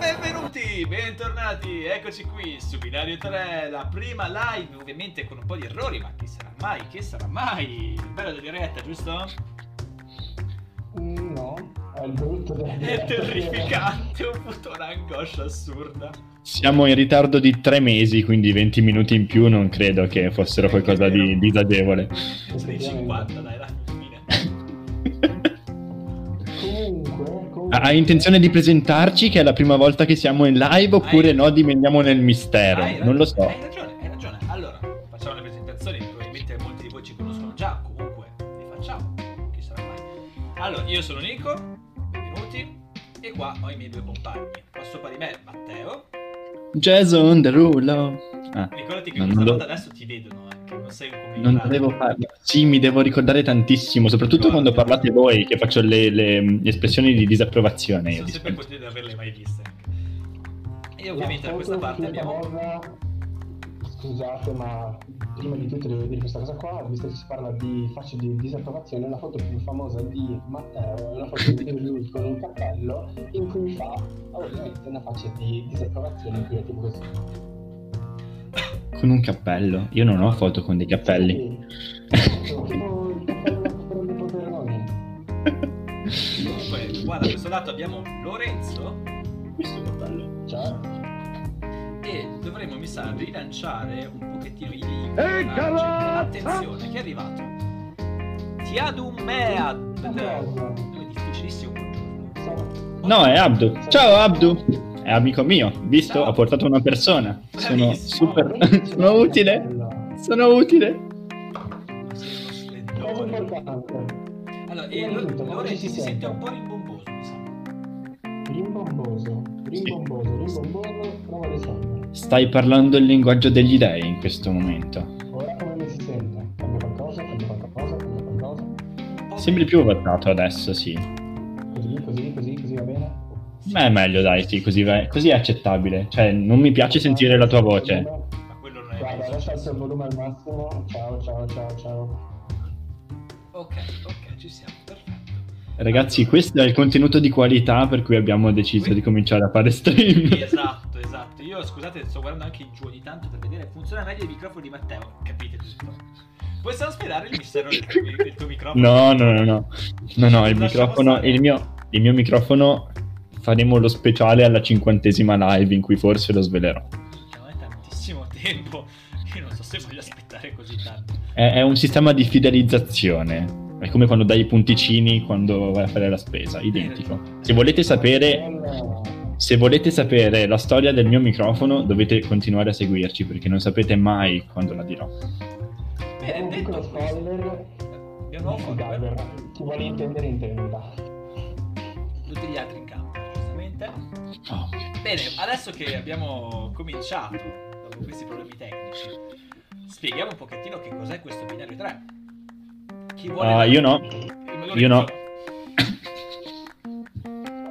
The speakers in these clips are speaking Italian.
benvenuti, bentornati, eccoci qui su Binario 3, la prima live, ovviamente con un po' di errori, ma che sarà mai, che sarà mai? Il bello della diretta, giusto? Mm, no, è il brutto della È diretta. terrificante, ho avuto un'angoscia assurda. Siamo in ritardo di tre mesi, quindi 20 minuti in più non credo che fossero qualcosa di disagevole. Sei 50, dai, dai, fine. Comunque, comunque... Ha ha intenzione di presentarci che è la prima volta che siamo in live oppure Hai- no, dimentichiamo nel mistero? Hai Non lo so. Hai ragione, hai ragione. Allora, facciamo le presentazioni, probabilmente molti di voi ci conoscono già, comunque le facciamo, chi sarà mai. Allora, io sono Nico, benvenuti, e qua ho i miei due compagni. Qua sopra di me Matteo. Jason Derulo. Ah, Ricordati che Non- questa non volta lo- adesso ti vedono, eh, non devo farlo. Sì, mi devo ricordare tantissimo, soprattutto quando parlate voi, che faccio le, le- le espressioni di disapprovazione. Io Sono sempre contento di averle mai viste. E ovviamente da La questa parte abbiamo... Scusate, ma prima di tutto devo dire questa cosa qua, visto che si parla di facce di disapprovazione, la foto più famosa di Matteo è una foto di lui con un cappello in cui fa ovviamente una faccia di disapprovazione in cui è tipo così. Con un cappello. Io non ho foto con dei cappelli. Sì. Il cappello dei Poderoni. Comunque, qua da questo lato abbiamo Lorenzo Questo cappello. Ciao. e dovremmo, mi sa, rilanciare un pochettino i libri. Eccolo! Attenzione, che è arrivato? Tiadum Mead. Nome difficilissimo, No, è Abdu. Ciao Abdu. È amico mio, visto? Ciao. Ho portato una persona. Sono Bravissimo. super. sono utile. Sono utile. Allora, e si sente un po' rimbomboso, sa. Rimbomboso, rimbomboso, rimbomboso, prova a descendere. Stai parlando il linguaggio degli dei in questo momento. Ora come mi si sente? Cambia qualcosa, cambia qualcosa, cambia qualcosa. Sembri più adattato adesso, sì. Così, così, così, Beh, è meglio, dai, sì, così, va- così è accettabile. Cioè, non mi piace sentire la tua voce. Ma quello non è Guarda, adesso alzo il volume al massimo. Ciao, ciao, ciao, ciao. Ok, ok, ci siamo, perfetto. Ragazzi, questo è il contenuto di qualità per cui abbiamo deciso di cominciare a fare stream. Esatto, esatto. Io scusate, sto guardando anche in giù ogni tanto per vedere funziona meglio il microfono di Matteo. Capite tutto. Possiamo spiegare il mistero del tuo, del tuo microfono? No, no, no, no. No, no, il microfono, il mio, il mio microfono faremo lo speciale alla cinquantesima live in cui forse lo svelerò. Non è tantissimo tempo. Io non so se voglio aspettare così tanto. È, è un sistema di fidelizzazione. È come quando dai i punticini quando vai a fare la spesa, identico. Se volete sapere, se volete sapere la storia del mio microfono, dovete continuare a seguirci perché non sapete mai quando la dirò. Un detto spoiler. abbiamo un follower. Chi vuole intendere, intenda. Tutti gli altri in campo, giustamente. Oh. Bene, adesso che abbiamo cominciato, dopo questi problemi tecnici, spieghiamo un pochettino che cos'è questo binario 3. Chi vuole... Ah, io no. Eh, Io no.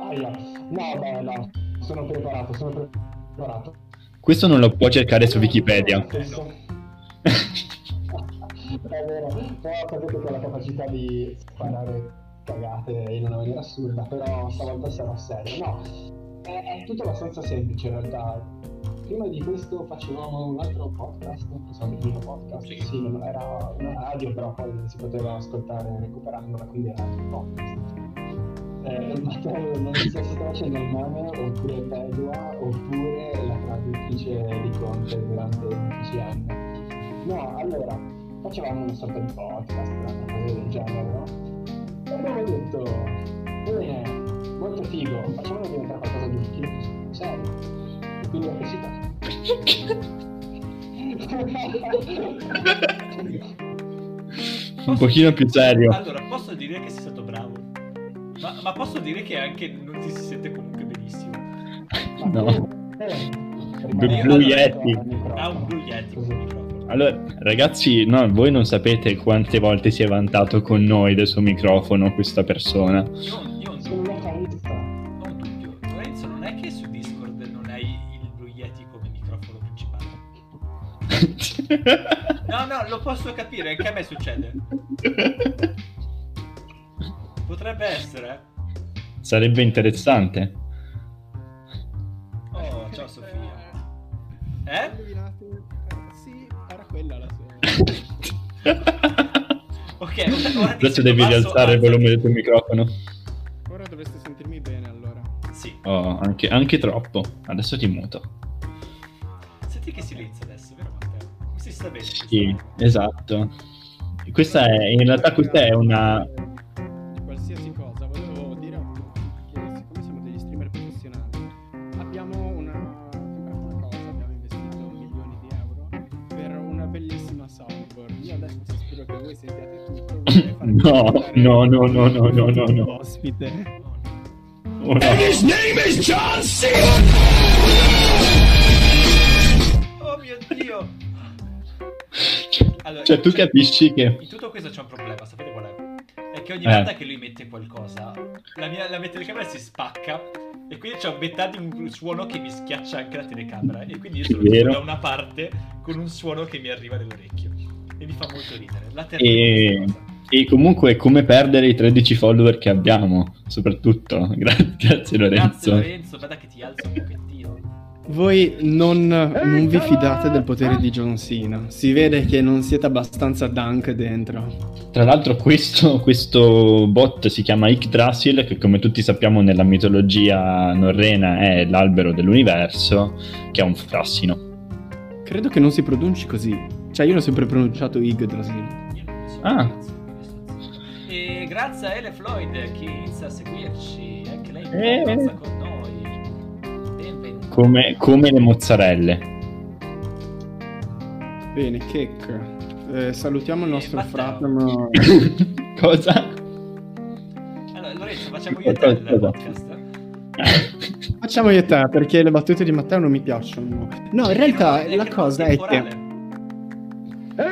Aia. No, beh, no. Sono preparato, sono pre- preparato. Questo non lo può cercare su Wikipedia. È vero, però sapete che ho la capacità di sparare cagate in una maniera assurda, però stavolta sarò serio. No, è, è tutto abbastanza semplice in realtà. Prima di questo facevamo un altro podcast, insomma il primo podcast, Sì. sì. non era una radio, però poi si poteva ascoltare recuperandola, quindi era un podcast. Eh, Matteo non si sta facendo il mame, oppure Pedua, oppure la traduttrice di Conte durante i 15 anni. No, allora, facevamo una sorta di podcast, una cosa del genere, no? E abbiamo detto, bene, molto figo, facciamolo diventare qualcosa di più serio. E quindi ho cresciuto. Un pochino più serio. Allora, posso dire che sei stato bravo. Ma, ma posso dire che anche non ti si sente comunque benissimo. No. Blue Blue Yeti. Ha un Blue Yeti. Allora, ragazzi, no, voi non sapete quante volte si è vantato con noi del suo microfono questa persona. Io, io carista. Ho un dubbio. Lorenzo, non è che su Discord non hai il Blue Yeti come microfono principale? No, no, lo posso capire, anche a me succede. Potrebbe essere. Sarebbe interessante. Ok, ora- Adesso devi rialzare il volume del tuo microfono. Ora dovreste sentirmi bene allora. Sì. Oh, anche, anche troppo. Adesso ti muto. Senti che silenzio adesso, vero Matteo? Si sta bene? Sì, esatto. Questa è, in realtà questa è una... No, no, no, no, no, no, no, no. Ospite. Oh, no. Oh mio Dio! Allora, Cioè, tu capisci che... In tutto questo c'è un problema, sapete qual è? È che ogni Eh. volta che lui mette qualcosa, la mia, la mia telecamera si spacca e quindi c'è metà di un suono che mi schiaccia anche la telecamera e quindi io sono da una parte con un suono che mi arriva nell'orecchio e mi fa molto ridere. La E, terribile cosa. E comunque come perdere i 13 follower che abbiamo, soprattutto. Gra- grazie Lorenzo. Grazie Lorenzo, guarda che ti alzo un pochettino. Voi non, non vi fidate del potere di John Cena. Si vede che non siete abbastanza dunk dentro. Tra l'altro questo, questo bot si chiama Yggdrasil, che come tutti sappiamo nella mitologia norrena è l'albero dell'universo, che è un frassino. Credo che non si pronunci così. Cioè, io l'ho sempre pronunciato Yggdrasil. Ah. Grazie a Ele Floyd che inizia a seguirci, anche lei Eh. con noi. Benvenuta. Come, come le mozzarelle. Bene, Kek. Eh, salutiamo il Eh, nostro Matteo. fratello. Cosa? Allora, Lorenzo, facciamo io e te il Cosa? podcast. Facciamo io e te perché le battute di Matteo non mi piacciono. No, in realtà È la cosa è è che.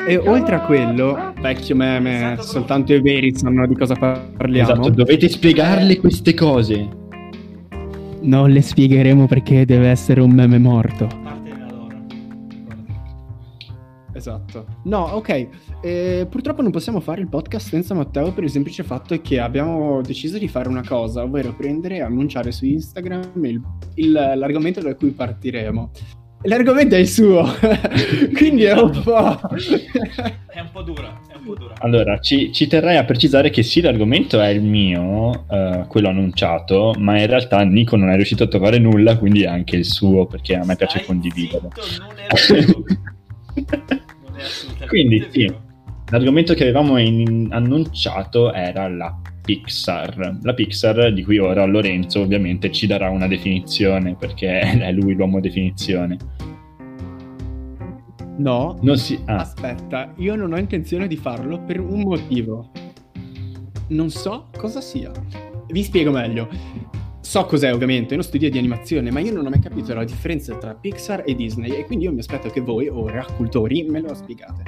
E oltre a quello, vecchio meme, Esatto, soltanto i veri sanno di cosa parliamo. Esatto, dovete spiegarle queste cose. Non le spiegheremo perché deve essere un meme morto. Esatto. No, ok. eh, purtroppo non possiamo fare il podcast senza Matteo per il semplice fatto che abbiamo deciso di fare una cosa, ovvero prendere e annunciare su Instagram il- il- l'argomento da cui partiremo. L'argomento è il suo, quindi è un po'... È un po' dura, è un po' dura. Allora, ci, ci terrei a precisare che sì, l'argomento è il mio, eh, quello annunciato, ma in realtà Nico non è riuscito a trovare nulla, quindi è anche il suo, perché a me piace Stai condividere. zitto, non è assolutamente Quindi, sì. L'argomento che avevamo in- annunciato era la Pixar. La Pixar, di cui ora Lorenzo ovviamente ci darà una definizione, perché è lui l'uomo definizione. No, Non si... ah, aspetta, io non ho intenzione di farlo per un motivo. Non so cosa sia. Vi spiego meglio. So cos'è ovviamente, è uno studio di animazione, ma io non ho mai capito la differenza tra Pixar e Disney e quindi io mi aspetto che voi, ora, cultori, me lo spiegate.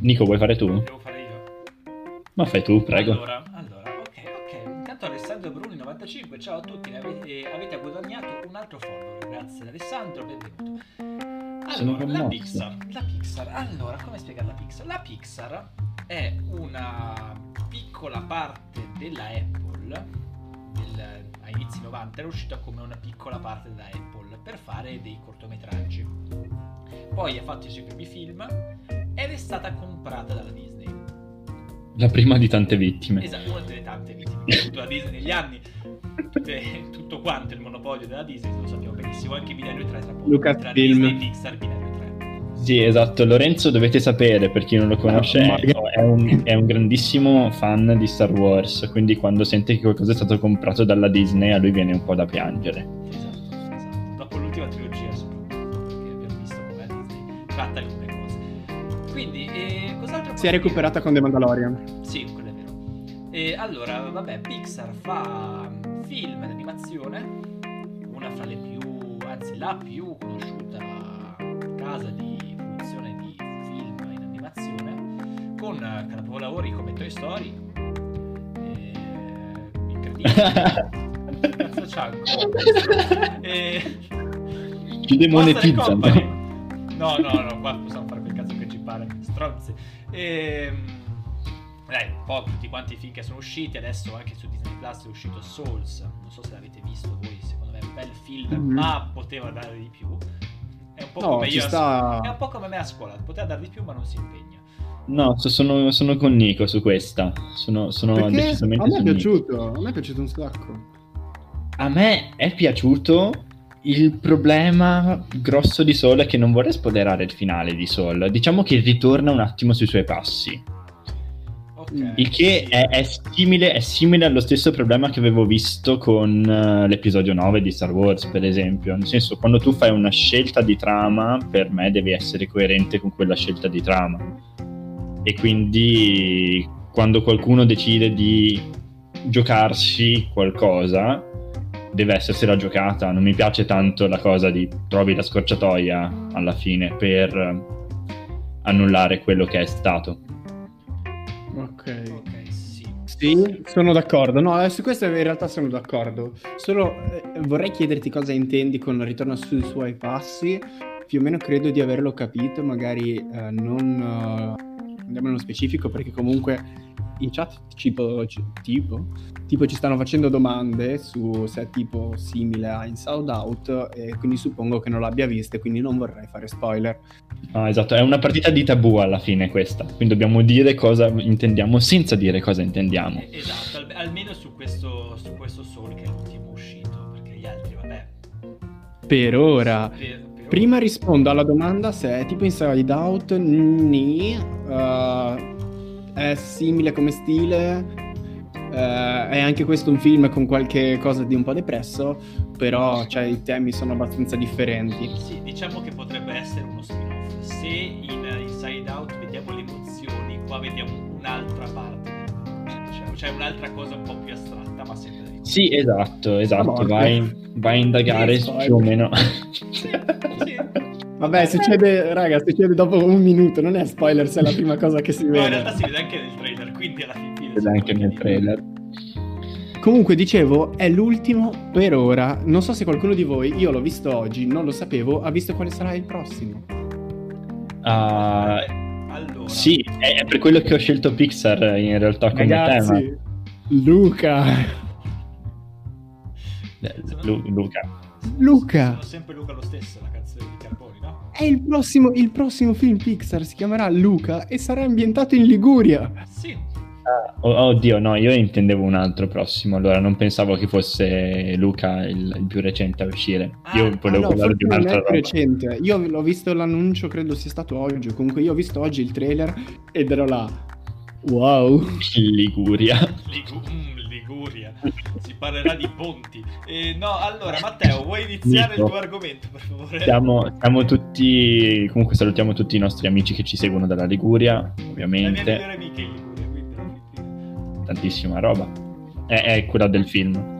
Nico, vuoi fare tu? Devo. Ma fai tu, prego. Allora, allora, ok, ok. Intanto Alessandro Bruni 95, ciao a tutti, avete, avete guadagnato un altro follower. Grazie Alessandro, benvenuto. Allora, la. Pixar, la Pixar. Allora, come spiegare la Pixar? La Pixar è una piccola parte della Apple del- a inizi 90 era uscita come una piccola parte della Apple per fare dei cortometraggi. Poi ha fatto i suoi primi film ed è stata comprata dalla Disney. La prima di tante vittime. Esatto, una delle tante vittime che ha avuto la Disney negli anni. Tutte- tutto quanto il monopolio della Disney, lo sappiamo benissimo, anche Binario 3 tra poco. Lucasfilm. Tra Disney, Pixar, Binario 3. Sì, esatto. Lorenzo, dovete sapere, per chi non lo conosce, Ah, è, è un, è un grandissimo fan di Star Wars, quindi quando sente che qualcosa è stato comprato dalla Disney, a lui viene un po' da piangere. Esatto. Si è recuperata con The Mandalorian. Sì, quello è vero. E allora, vabbè, Pixar fa mm, film d'animazione, una fra le più, anzi la più conosciuta casa di produzione di film in animazione, con capolavori come Toy Story, eh, incredibile, cazzo c'ha ancora? E... Ci demonetizzano. No, no, no, qua possiamo fare quel cazzo che ci pare. Stronzi. Ehm, Dai, un po' tutti quanti i film che sono usciti. Adesso anche su Disney Plus è uscito Souls. Non so se l'avete visto voi, secondo me è un bel film, Mhm. ma poteva dare di più. È un po' No, io sta- È un po' come me a scuola, poteva dar di più ma non si impegna. No, so- sono, sono con Nico su questa. Sono, sono decisamente a me è su Nico. piaciuto, a me è piaciuto un sacco. A me è piaciuto. Il problema grosso di Soul è che non vorrei spoilerare il finale di Soul. Diciamo che ritorna un attimo sui suoi passi. Ok. Il che è, è simile, è simile allo stesso problema che avevo visto con eh, l'episodio 9 di Star Wars, per esempio. Nel senso, quando tu fai una scelta di trama, per me devi essere coerente con quella scelta di trama. E quindi quando qualcuno decide di giocarsi qualcosa, deve essersela giocata. Non mi piace tanto la cosa di trovi la scorciatoia alla fine per eh, annullare quello che è stato. Ok. Sì, sono d'accordo. No, eh, su questo in realtà sono d'accordo. Solo eh, vorrei chiederti cosa intendi con ritorno sui suoi passi. Più o meno credo di averlo capito, magari eh, non eh, andiamo nello specifico perché comunque in chat tipo, ci- tipo, tipo ci stanno facendo domande su se è tipo simile a Inside Out e quindi suppongo che non l'abbia vista e quindi non vorrei fare spoiler. Ah, esatto, è una partita di tabù alla fine questa, quindi dobbiamo dire cosa intendiamo senza dire cosa intendiamo. Eh, Esatto, al- almeno su questo, su questo Soul che è l'ultimo uscito, perché gli altri, vabbè. Per ora. Per- per Prima rispondo alla domanda se è tipo Inside Out, ni, eh, è simile come stile, eh, è anche questo un film con qualche cosa di un po' depresso, però cioè, i temi sono abbastanza differenti. Sì, diciamo che potrebbe essere uno spin-off. Se in Inside Out vediamo le emozioni, qua vediamo un'altra parte. Cioè, cioè un'altra cosa un po' più astratta, ma sempre. Sì, esatto, esatto, vai, vai a indagare Sì, più o meno. Sì. Vabbè, succede, raga, succede dopo un minuto, non è spoiler se è la prima cosa che si No, in vede. realtà si vede anche nel trailer, quindi alla fin fine... Vede anche nel si- trailer. Comunque, dicevo, è l'ultimo per ora. Non so se qualcuno di voi, io l'ho visto oggi, non lo sapevo, ha visto quale sarà il prossimo. Ah, Allora, sì, è, per quello che ho scelto Pixar in realtà come tema. Ragazzi, Luca. Lu- Luca. Luca. Sono sempre Luca lo stesso, la canzone di Carboni, no? È il prossimo, il prossimo film Pixar, si chiamerà Luca e sarà ambientato in Liguria. Sì. Oh, oddio, no, io intendevo un altro prossimo, allora non pensavo che fosse Luca il, il più recente a uscire. Ah, io ah, volevo no, parlare di un'altra roba. recente. Io l'ho visto l'annuncio, credo sia stato oggi. Comunque io ho visto oggi il trailer ed ero là. Wow. Liguria. Ligu- mm, Liguria. Si parlerà di ponti. Eh, no, allora, Matteo, vuoi iniziare Nico. il tuo argomento, per favore? Siamo, siamo tutti, comunque salutiamo tutti i nostri amici che ci seguono dalla Liguria, La mia ovviamente, migliore amica è in Liguria, quindi tantissima roba. È, è quella del film.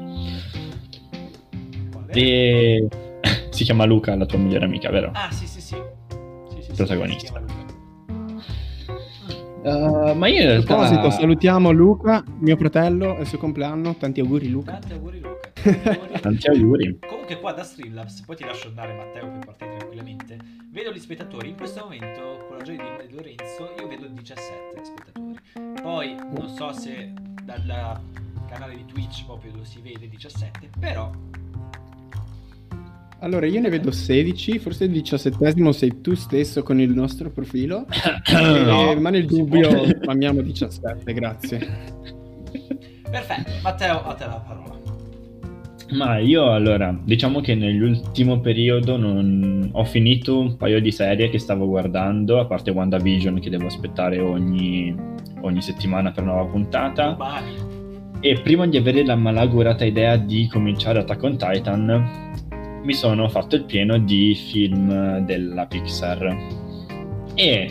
E si chiama Luca, la tua migliore amica, vero? Ah, sì, sì. sì, sì, sì Protagonista. Uh, ma io in A realtà... proposito, salutiamo Luca, mio fratello, è il suo compleanno. Tanti auguri, Luca. Tanti auguri, Luca. Tanti auguri. Tanti auguri. Comunque qua da Streamlabs, poi ti lascio andare Matteo per partire tranquillamente, vedo gli spettatori, in questo momento con la gioia di Lorenzo io vedo 17 spettatori, poi non so se dal canale di Twitch proprio lo si vede 17, però Allora, io ne vedo 16, forse il diciassettesimo sei tu stesso con il nostro profilo. No, Eh, ma nel dubbio può. amiamo 17, grazie. perfetto, Matteo a te la parola. Ma io allora, diciamo che nell'ultimo periodo non... ho finito un paio di serie che stavo guardando, a parte WandaVision che devo aspettare ogni, ogni settimana per nuova puntata. Domani. E prima di avere la malaugurata idea di cominciare Attack on Titan, mi sono fatto il pieno di film della Pixar. E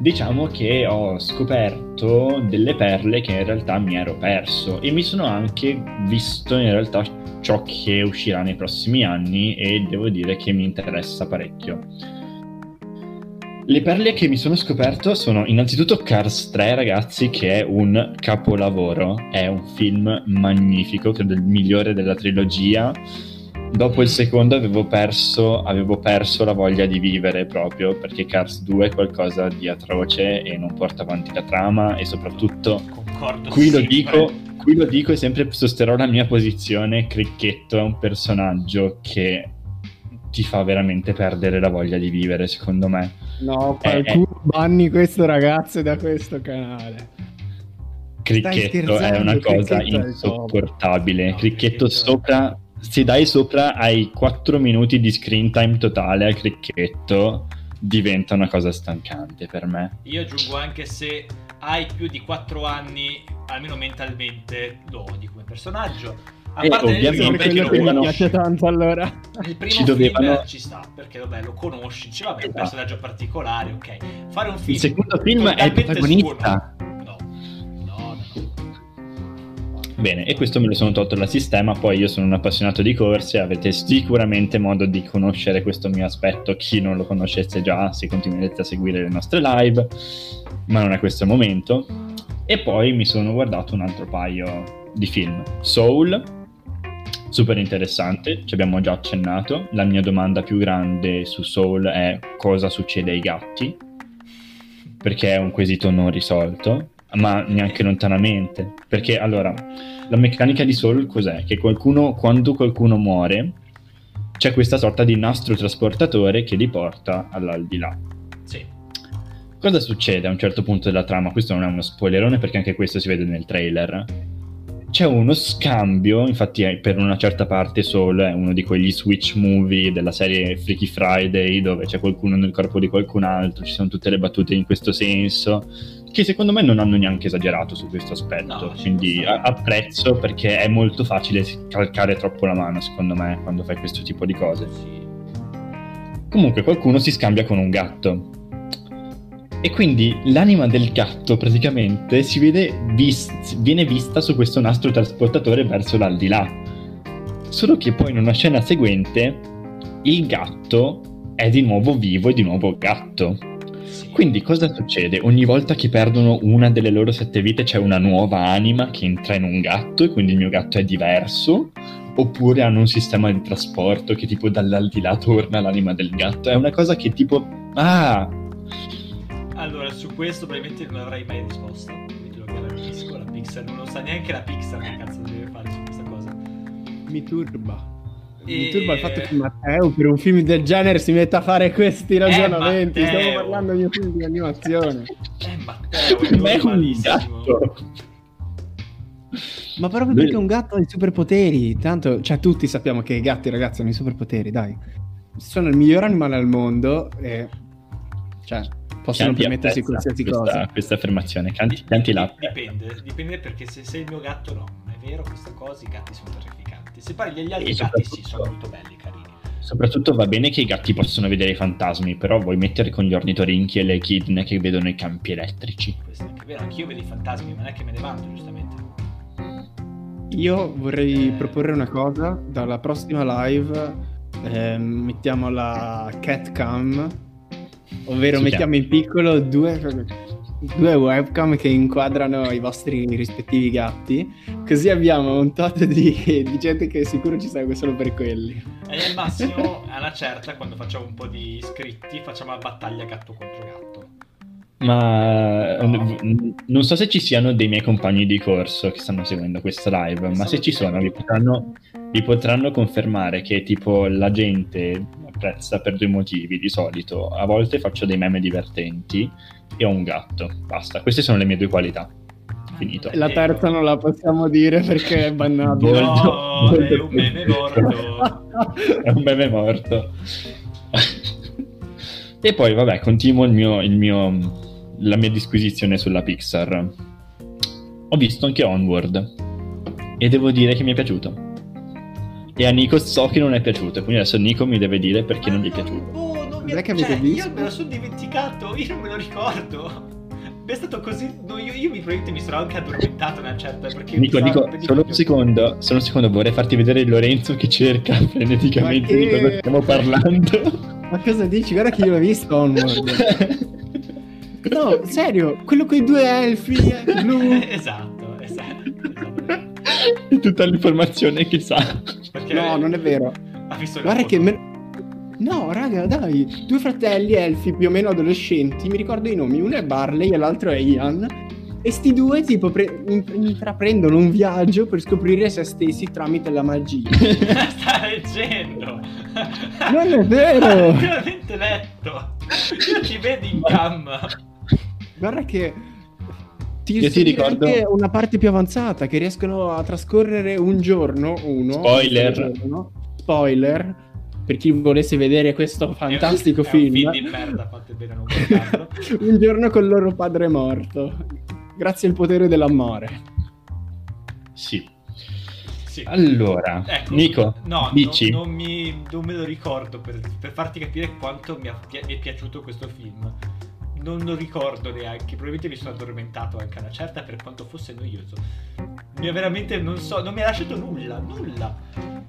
diciamo che ho scoperto delle perle che in realtà mi ero perso e mi sono anche visto in realtà ciò che uscirà nei prossimi anni e devo dire che mi interessa parecchio. Le perle che mi sono scoperto sono innanzitutto Cars 3, ragazzi, che è un capolavoro. È un film magnifico, credo il migliore della trilogia. Dopo il secondo avevo perso, avevo perso la voglia di vivere proprio, perché Cars 2 è qualcosa di atroce e non porta avanti la trama e soprattutto Concordo qui lo sempre. dico, qui lo dico e sempre sosterrò la mia posizione. Cricchetto è un personaggio che ti fa veramente perdere la voglia di vivere, secondo me. No, Eh, qualcuno banni questo ragazzo da questo canale. Cricchetto è una cosa è insopportabile. No, Cricchetto- sopra, se dai sopra ai 4 minuti di screen time totale a Cricchetto, diventa una cosa stancante per me. Io aggiungo anche se hai più di 4 anni, almeno mentalmente, lo odi come personaggio. A E parte nel ovviamente perché lo che mi piace tanto allora. Il primo Ci dovevano- film ci sta, perché vabbè, lo conosci, vabbè, è un Esatto. personaggio particolare, ok. Fare un film Il secondo film è il protagonista. sfuor- Bene, e questo me lo sono tolto dal sistema, poi io sono un appassionato di corse, avete sicuramente modo di conoscere questo mio aspetto, chi non lo conoscesse già, se continuerete a seguire le nostre live, ma non è questo il momento. E poi mi sono guardato un altro paio di film. Soul, super interessante, ci abbiamo già accennato. La mia domanda più grande su Soul è cosa succede ai gatti, perché è un quesito non risolto, ma neanche lontanamente. Perché allora, la meccanica di Soul cos'è? Che qualcuno, quando qualcuno muore, c'è questa sorta di nastro trasportatore che li porta all'aldilà. Sì. Cosa succede a un certo punto della trama? Questo non è uno spoilerone perché anche questo si vede nel trailer. C'è uno scambio, infatti per una certa parte Soul è uno di quegli switch movie della serie Freaky Friday dove c'è qualcuno nel corpo di qualcun altro, ci sono tutte le battute in questo senso, che secondo me non hanno neanche esagerato su questo aspetto, No, quindi a- apprezzo perché è molto facile calcare troppo la mano secondo me quando fai questo tipo di cose. Sì. Comunque qualcuno si scambia con un gatto. E quindi l'anima del gatto praticamente si vede vis- viene vista su questo nastro trasportatore verso l'aldilà. Solo che poi in una scena seguente il gatto è di nuovo vivo e di nuovo gatto. Quindi cosa succede? Ogni volta che perdono una delle loro sette vite c'è una nuova anima che entra in un gatto e quindi il mio gatto è diverso? Oppure hanno un sistema di trasporto che tipo dall'aldilà torna l'anima del gatto? È una cosa che tipo... Ah! Allora, su questo probabilmente non avrai mai risposta. Quindi lo garantisco. La Pixar non lo sa neanche la Pixar che cazzo deve fare su questa cosa. Mi turba. Mi turba il fatto che Matteo per un film del genere si metta a fare questi ragionamenti. Matteo. Stiamo parlando di un film di animazione. Eh, Matteo, è è un gatto! Ma proprio perché un gatto ha i superpoteri. Tanto, cioè, tutti sappiamo che i gatti, ragazzi, hanno i superpoteri, dai. Sono il miglior animale al mondo e. Cioè, possono Chianti permettersi qualsiasi questa, cosa. questa affermazione. Chianti, Chianti la Dipende, dipende perché se sei il mio gatto no, è vero questa cosa, i gatti sono terrificanti. Se parli degli altri gatti sì, soprattutto- sono molto belli, carini. Soprattutto va bene che i gatti possono vedere i fantasmi, però vuoi mettere con gli ornitorinchi e le echidne che vedono i campi elettrici. Questo è anche vero, anch'io vedo i fantasmi, ma non è che me ne vanto, giustamente. Io vorrei Eh. proporre una cosa. Dalla prossima live ehm, mettiamo la cat cam, ovvero Si mettiamo in piccolo due, due webcam che inquadrano i vostri rispettivi gatti. Così abbiamo un tot di, di gente che sicuro ci segue solo per quelli. E al massimo, a una certa, quando facciamo un po' di iscritti, facciamo la battaglia gatto contro gatto. Ma non so se ci siano dei miei compagni di corso che stanno seguendo questa live, ma se ci sono vi potranno, vi potranno confermare che tipo la gente apprezza per due motivi di solito. A volte faccio dei meme divertenti e ho un gatto. Basta, queste sono le mie due qualità. Finito. La terza non la possiamo dire perché è bannabile. No, è un meme morto. è un meme morto. e poi, vabbè, continuo il mio, il mio- la mia disquisizione sulla Pixar. Ho visto anche Onward e devo dire che mi è piaciuto. E a Nico so che non è piaciuto, quindi adesso Nico mi deve dire perché non gli è piaciuto. Oh, non mi Cos'è che cioè, visto? Io me lo sono dimenticato, io non me lo ricordo. È stato così. no, io, io mi probabilmente mi sono anche addormentato una certa. Perché Nico, mi Nico, solo un secondo, solo un secondo, vorrei farti vedere Lorenzo che cerca freneticamente Ma di che- cosa stiamo parlando. Ma cosa dici? Guarda che io l'ho visto Onward. No, serio, quello con i due elfi eh, blu. esatto, esatto. esatto. Tutta l'informazione che sa. Perché No, non è vero. Ha visto Guarda che... me- No, raga, dai. Due fratelli elfi più o meno adolescenti, mi ricordo i nomi. Uno è Barley e l'altro è Ian. E sti due tipo pre- in- intraprendono un viaggio per scoprire se stessi tramite la magia. Sta leggendo. Non è vero! veramente letto. Io ti vedo in cam. Guarda che ti, Io ti ricordo- anche una parte più avanzata che riescono a trascorrere un giorno, uno Spoiler. un giorno, spoiler per chi volesse vedere questo fantastico È un- film. È un film di merda, fate bene non un giorno con il loro padre morto. Grazie al potere dell'amore. Sì. Sì. Allora, Ecco, Nico, no, dici? Non, non mi, non me lo ricordo per, per farti capire quanto mi, ha- mi è piaciuto questo film. Non lo ricordo neanche, probabilmente mi sono addormentato anche a una certa per quanto fosse noioso. Mi ha veramente, non so, non mi ha lasciato nulla, nulla.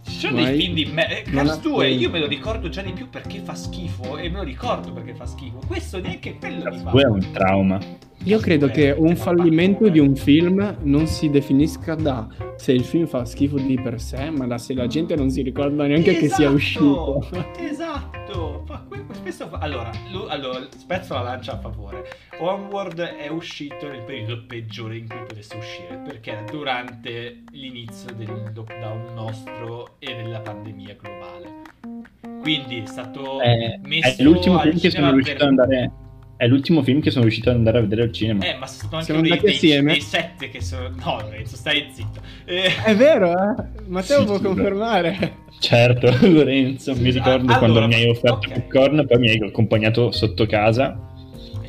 Ci sono Ma dei film di me. non Cars ha 2, io me lo ricordo già di più perché fa schifo e me lo ricordo perché fa schifo. Questo neanche quello mi fa. Cazzo, è un trauma. Io credo Eh, che un fallimento di un film non si definisca da se il film fa schifo di per sé, ma da se la gente non si ricorda neanche che sia Esatto, uscito. Esatto. Fa spesso fa- Allora, lu- allora, spezzo la lancia a favore. Onward è uscito nel periodo peggiore in cui potesse uscire, perché era durante l'inizio del lockdown nostro e della pandemia globale. Quindi è stato È, messo è l'ultimo film che sono riuscito per- ad andare. È l'ultimo film che sono riuscito ad andare a vedere al cinema. Eh, ma sono anche Siamo dei, andati dei, assieme? dei sette che sono... No, Lorenzo, stai zitto. Eh, È vero, eh? Matteo Sì, può confermare. Certo, Lorenzo, mi ricordo ah, quando allora, mi hai offerto ok. popcorn, poi mi hai accompagnato sotto casa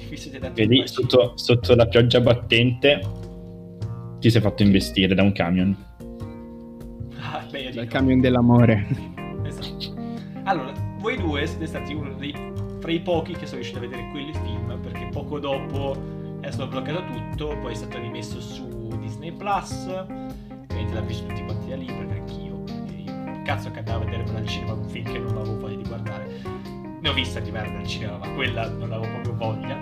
vi siete dati e lì sotto, sotto la pioggia battente ti sei fatto investire da un camion. Ah, Dal camion dell'amore. Esatto. Allora, voi due siete stati uno dei fra i pochi che sono riusciti a vedere quel film perché poco dopo è stato bloccato tutto, poi è stato rimesso su Disney Plus. Ovviamente l'ha visto tutti quanti da lì perché anch'io. Cazzo che andavo a vedere al cinema un film che non avevo voglia di guardare. Ne ho vista di merda al cinema, ma quella non avevo proprio voglia.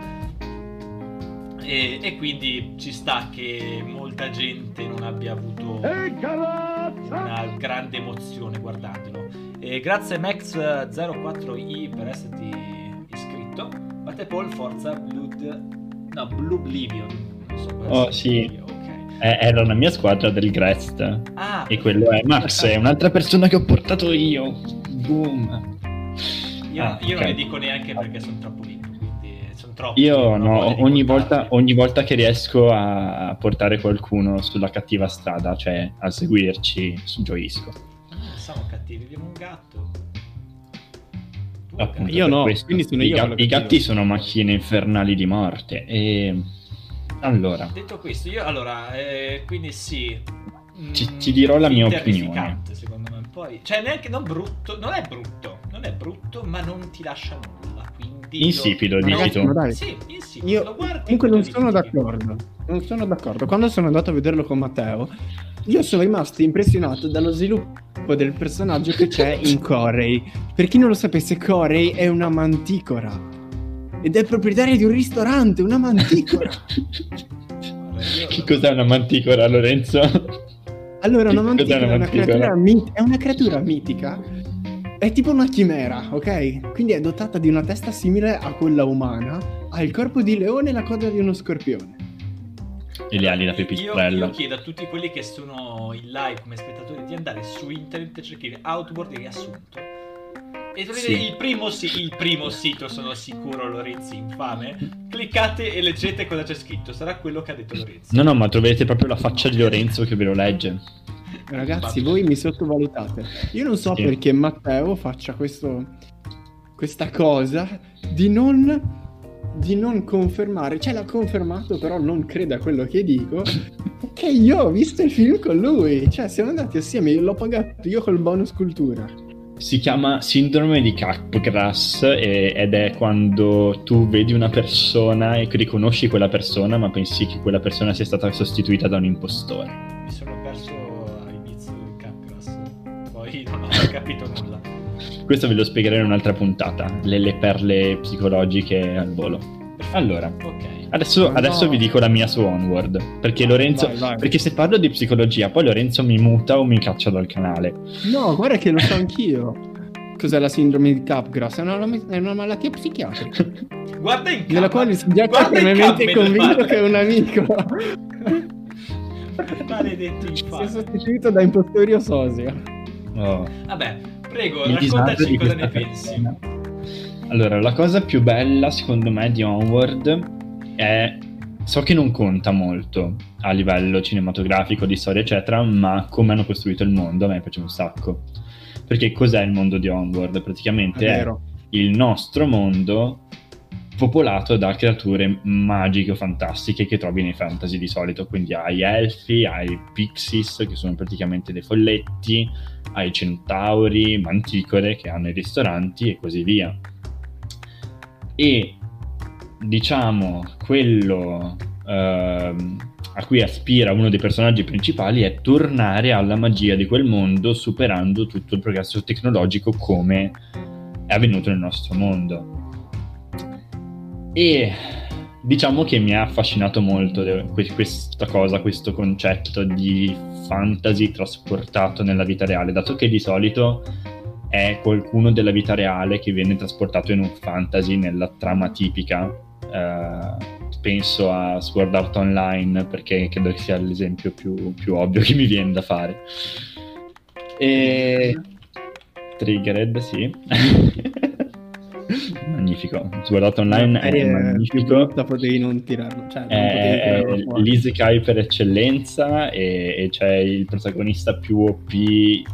E, e quindi ci sta che molta gente non abbia avuto una grande emozione guardandolo. E grazie Max04i per esserti. Batte Paul, forza Blood. No, Blue Oblivion. Non so Oh, sì. Eh, era la mia squadra del Grest. Ah, E quello è Max, è un'altra persona che ho portato io. Boom. io, Ah, io ok. non le dico neanche perché sono troppo sono troppo. Io non no, ogni volta, ogni volta che riesco a portare qualcuno sulla cattiva strada, cioè a seguirci, gioisco. Ah, Siamo cattivi, abbiamo un gatto. Appunto. Io no, questo. quindi sono I, io i gatti sono macchine infernali di morte. E allora, Detto questo, io allora, eh, quindi sì. Ti- mm, ti dirò la mia terrificante, Secondo me, poi, cioè, neanche non brutto, non è brutto, non è brutto, ma non ti lascia nulla. Quindi insipido, dici Ragazzi, tu. ma dai. Sì, insipido. Io guardi comunque non sono d'accordo. Non sono d'accordo. Quando sono andato a vederlo con Matteo, io sono rimasto impressionato dallo sviluppo del personaggio che c'è in Corey. Per chi non lo sapesse, Corey è una manticora. Ed è proprietaria di un ristorante, una manticora. Che cos'è una manticora, Lorenzo? Allora, una manticora una una, manticora? creatura mit- è una creatura mitica. È tipo una chimera, ok? Quindi è dotata di una testa simile a quella umana, ha il corpo di leone e la coda di uno scorpione. E le ali da Io, pipistrello. io chiedo a tutti quelli che sono in live come spettatori di andare su internet e cercare Outboard riassunto. E trovate Sì. il, primo il primo sito, sono sicuro, Lorenzi, infame. Cliccate e leggete cosa c'è scritto. Sarà quello che ha detto Lorenzi. No, no, ma troverete proprio la faccia di Lorenzo che ve lo legge. Ragazzi, voi mi sottovalutate. Io non so Sì. perché Matteo faccia questo, questa cosa di non, di non confermare, cioè l'ha confermato, però non crede a quello che dico. Che io ho visto il film con lui, cioè siamo andati assieme, l'ho pagato io col bonus cultura. Si chiama sindrome di Capgras e- ed è quando tu vedi una persona e riconosci quella persona, ma pensi che quella persona sia stata sostituita da un impostore. Mi sono capito nulla. Questo ve lo spiegherò in un'altra puntata, le, le perle psicologiche al volo. Allora, Ok. adesso, Ma adesso no. vi dico la mia su Onward, perché Lorenzo... Vai, vai. Perché se parlo di psicologia, poi Lorenzo mi muta o mi caccia dal canale. No, guarda che lo so anch'io. Cos'è la sindrome di Capgras? È una, è una malattia psichiatrica. Guarda in Nella quale è Guarda in fermamente camera, convinto che è un amico. Maledetto Si è infame. sostituito da impostori o sosia. Oh. Vabbè, Prego, il raccontaci di cosa ne pensi. persona. Allora, la cosa più bella secondo me di Onward è so che non conta molto a livello cinematografico, di storia, eccetera, ma come hanno costruito il mondo a me piace un sacco. Perché cos'è il mondo di Onward? È Praticamente è vero. il nostro mondo popolato da creature magiche o fantastiche che trovi nei fantasy di solito, quindi hai elfi, hai pixies che sono praticamente dei folletti, hai centauri, manticore che hanno i ristoranti e così via. E diciamo quello ehm, a cui aspira uno dei personaggi principali è tornare alla magia di quel mondo superando tutto il progresso tecnologico come è avvenuto nel nostro mondo. E diciamo che mi ha affascinato molto questa cosa, questo concetto di fantasy trasportato nella vita reale, dato che di solito è qualcuno della vita reale che viene trasportato in un fantasy nella trama tipica. Eh, penso a Sword Art Online perché credo che sia l'esempio più, più ovvio che mi viene da fare. E Triggered, sì. magnifico. Art Online Magari è più magnifico. brutta potevi non tirarlo. Cioè, non potevi È tirarlo fuori. l'isekai per eccellenza e, e c'è il protagonista più OP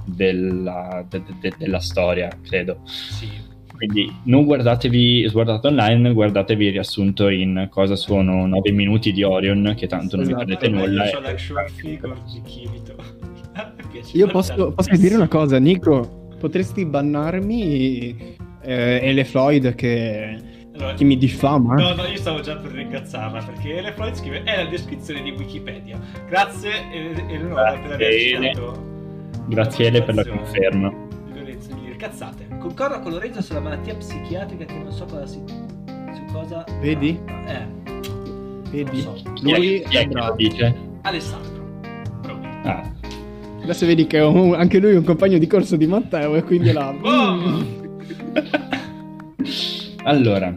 della, de- de- della storia, credo. Sì. Quindi non guardatevi Art Online, guardatevi il riassunto in cosa sono 9 minuti di Orion, che tanto non vi Esatto. perdete nulla. Io ho e- l'action figure di Kirito. Mi piace Io posso, posso dire una cosa, Nico? Potresti bannarmi eh, Ele Floyd che, Allora, che mi diffama? No, no, io stavo già per ringraziarla perché Ele Floyd scrive è la descrizione di Wikipedia. Grazie Eleonora per aver Grazie, Ele. citato Grazie Ale per la conferma. di. Cazzate. Concordo con Lorenzo sulla malattia psichiatrica che non so cosa si... su cosa... Vedi? Eh, Vedi? so. Chi è, Lui chi è è che lo bravo. dice? Alessandro. Provi. Ah, Adesso vedi che è un- anche lui è un compagno di corso di Matteo e quindi la... Boom! Allora,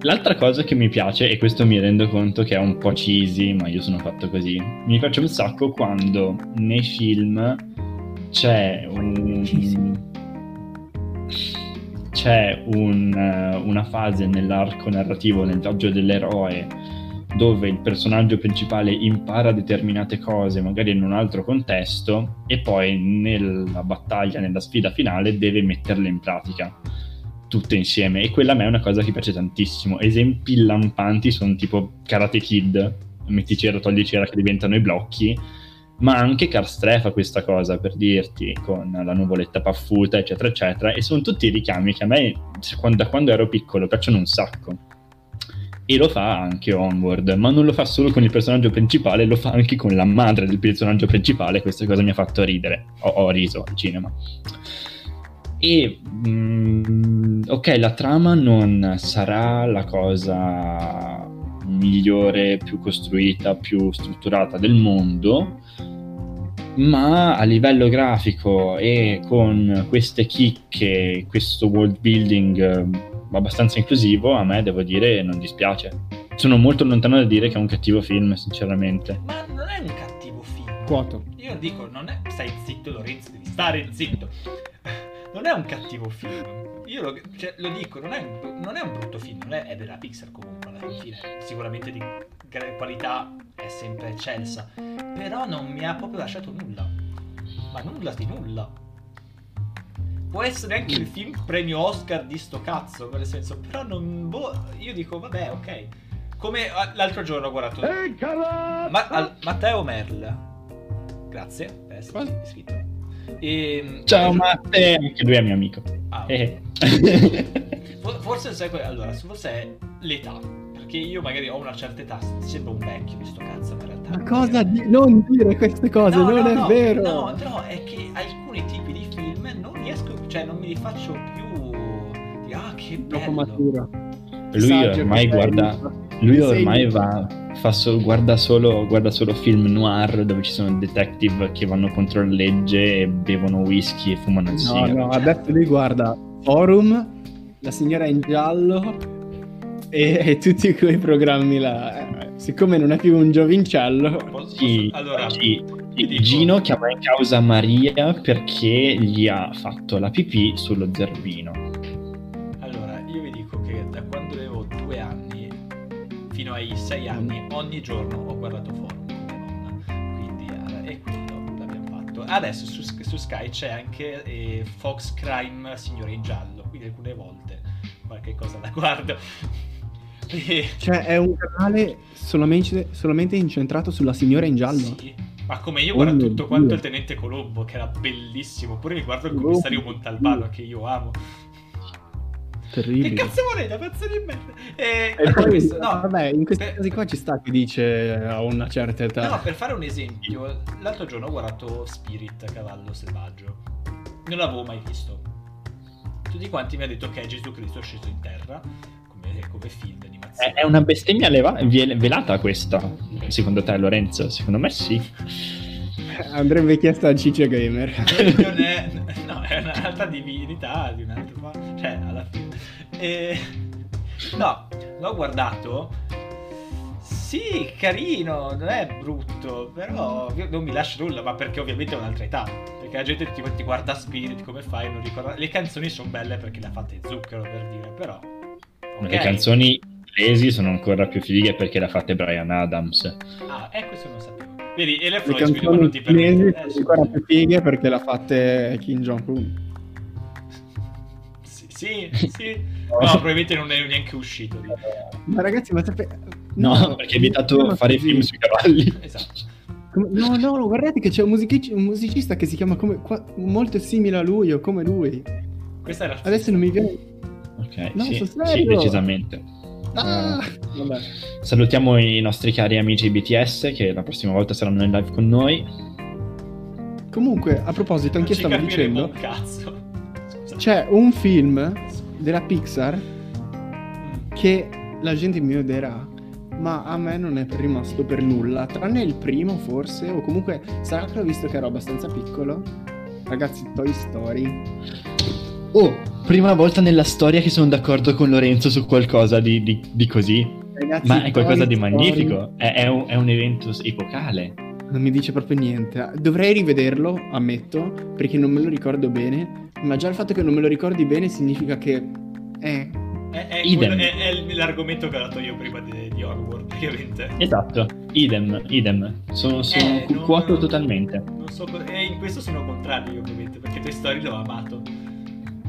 l'altra cosa che mi piace, e questo mi rendo conto che è un po' cheesy, ma io sono fatto così, mi piace un sacco quando nei film c'è un... c'è un, eh, una fase nell'arco narrativo, nel viaggio dell'eroe, dove il personaggio principale impara determinate cose, magari in un altro contesto, e poi nella battaglia, nella sfida finale, deve metterle in pratica tutte insieme. E quella a me è una cosa che piace tantissimo. Esempi lampanti sono tipo Karate Kid, metti cera, togli cera che diventano i blocchi. Ma anche Cars fa questa cosa per dirti con la nuvoletta paffuta, eccetera, eccetera. E sono tutti richiami che a me, da quando ero piccolo, piacciono un sacco. E lo fa anche Onward, ma non lo fa solo con il personaggio principale, lo fa anche con la madre del personaggio principale. Questa cosa mi ha fatto ridere. Ho, ho riso al cinema. E mm, ok, la trama non sarà la cosa migliore, più costruita, più strutturata del mondo, ma a livello grafico e con queste chicche, questo world building abbastanza inclusivo, a me devo dire non dispiace. Sono molto lontano da dire che è un cattivo film, sinceramente. Ma non è un cattivo film. Quoto. Io dico, non è... Stai zitto Lorenzo, devi stare zitto. Non è un cattivo film. Io lo, cioè, lo dico, non è, un, non è un brutto film, non è, è della Pixar comunque alla fine. Sicuramente di qualità è sempre eccelsa. Però non mi ha proprio lasciato nulla. Ma nulla di nulla. Può essere anche il film premio Oscar di sto cazzo, nel senso, però non... Boh, io dico, vabbè, ok. Come ah, l'altro giorno ho guardato... Ma- al- Matteo Merl. Grazie per esserci iscritto. E, Ciao Matte! Anche lui è mio amico. Ah. Eh. For- Forse sai que- allora, forse è l'età. Perché io magari ho una certa età, sembra un vecchio questo cazzo, ma in realtà. Ma cosa di... Non dire queste cose, No, non no, è no, vero! No, no, è che alcuni tipi cioè non mi li faccio più. di, Ah, che Troppo bello. maturo. Lui Saggio ormai sei, guarda-. Lui ormai va, fa so- guarda, solo, guarda solo film noir dove ci sono detective che vanno contro la legge e bevono whisky e fumano il No, sigaro. no, adesso lui guarda Forum, La signora in giallo e, e tutti quei programmi là. Eh, siccome non è più un giovincello, Posso- Sì, posso- allora, sì. Ti dico- Gino chiama in causa Maria perché gli ha fatto la pipì sullo zerbino. allora, io vi dico che da quando avevo due anni fino ai sei anni, ogni giorno ho guardato forum con mia nonna. Quindi, eh, e quello l'abbiamo fatto. Adesso su, su Sky c'è anche eh, Fox Crime Signore in Giallo, quindi alcune volte qualche cosa la guardo. Cioè è un canale solamente, solamente incentrato sulla signora in giallo. Sì, ma come io Oh guardo mio tutto quanto Dio. il Tenente Colombo, che era bellissimo. Oppure mi guardo il Oh commissario Montalbano, Dio. che io amo. Che Terribile. cazzo volete, pezzo di merda? E, E poi, questo- no, vabbè, in questi per- casi qua ci sta che dice eh, a una certa età. No, per fare un esempio, l'altro giorno ho guardato Spirit cavallo selvaggio. Non l'avevo mai visto. Tutti quanti mi hanno detto che Gesù Cristo è sceso in terra come, come film di È, animazione. è una bestemmia leva- velata questa, secondo te Lorenzo? Secondo me sì. Andrebbe chiesta a Cice Gamer. non è, no, è un'altra divinità di un altro cioè alla fine e, no l'ho guardato sì carino non è brutto però non mi lascia nulla ma perché ovviamente è un'altra età perché la gente ti, ti guarda Spirit come fai non ricorda le canzoni sono belle perché le ha fatte zucchero per dire però Le ok. canzoni inglesi sono ancora più fighe perché le ha fatte Brian Adams. ah eh questo non lo sapevo vedi e le Le canzoni permette sono eh, ancora più fighe perché l'ha fatte Kim Jong-un. sì sì, sì. no probabilmente non è neanche uscito. Ma ragazzi, ma sape... No, perché è vietato no, fare film sui cavalli. esatto Come- No, no, guardate che c'è un, musichic- un musicista che si chiama come, qua- molto simile a lui o come lui. questa era Adesso non mi viene... Ok, No, sì, sì, decisamente. Ah, vabbè. Salutiamo i nostri cari amici BTS che la prossima volta saranno in live con noi. Comunque, a proposito, anche stavo dicendo, cazzo. C'è un film della Pixar Mm. che la gente mi odierà, ma a me non è rimasto per nulla, tranne il primo forse, o comunque sarà che ho visto che ero abbastanza piccolo. Ragazzi, Toy Story. Oh, prima volta nella storia che sono d'accordo con Lorenzo su qualcosa di, di- di così. Ragazzi, Ma è qualcosa di Story magnifico. È, è un, è un evento epocale. Non mi dice proprio niente. Dovrei rivederlo, ammetto, perché non me lo ricordo bene. Ma già il fatto che non me lo ricordi bene significa che... Eh, È, è, Idem. quello- è- è l'argomento che ho dato io prima di, di Hogwarts, praticamente. Esatto, idem, idem. Sono, sono Eh, non- totalmente. Non so co- e in questo sono contrario, io, ovviamente, perché Toy Story l'ho amato.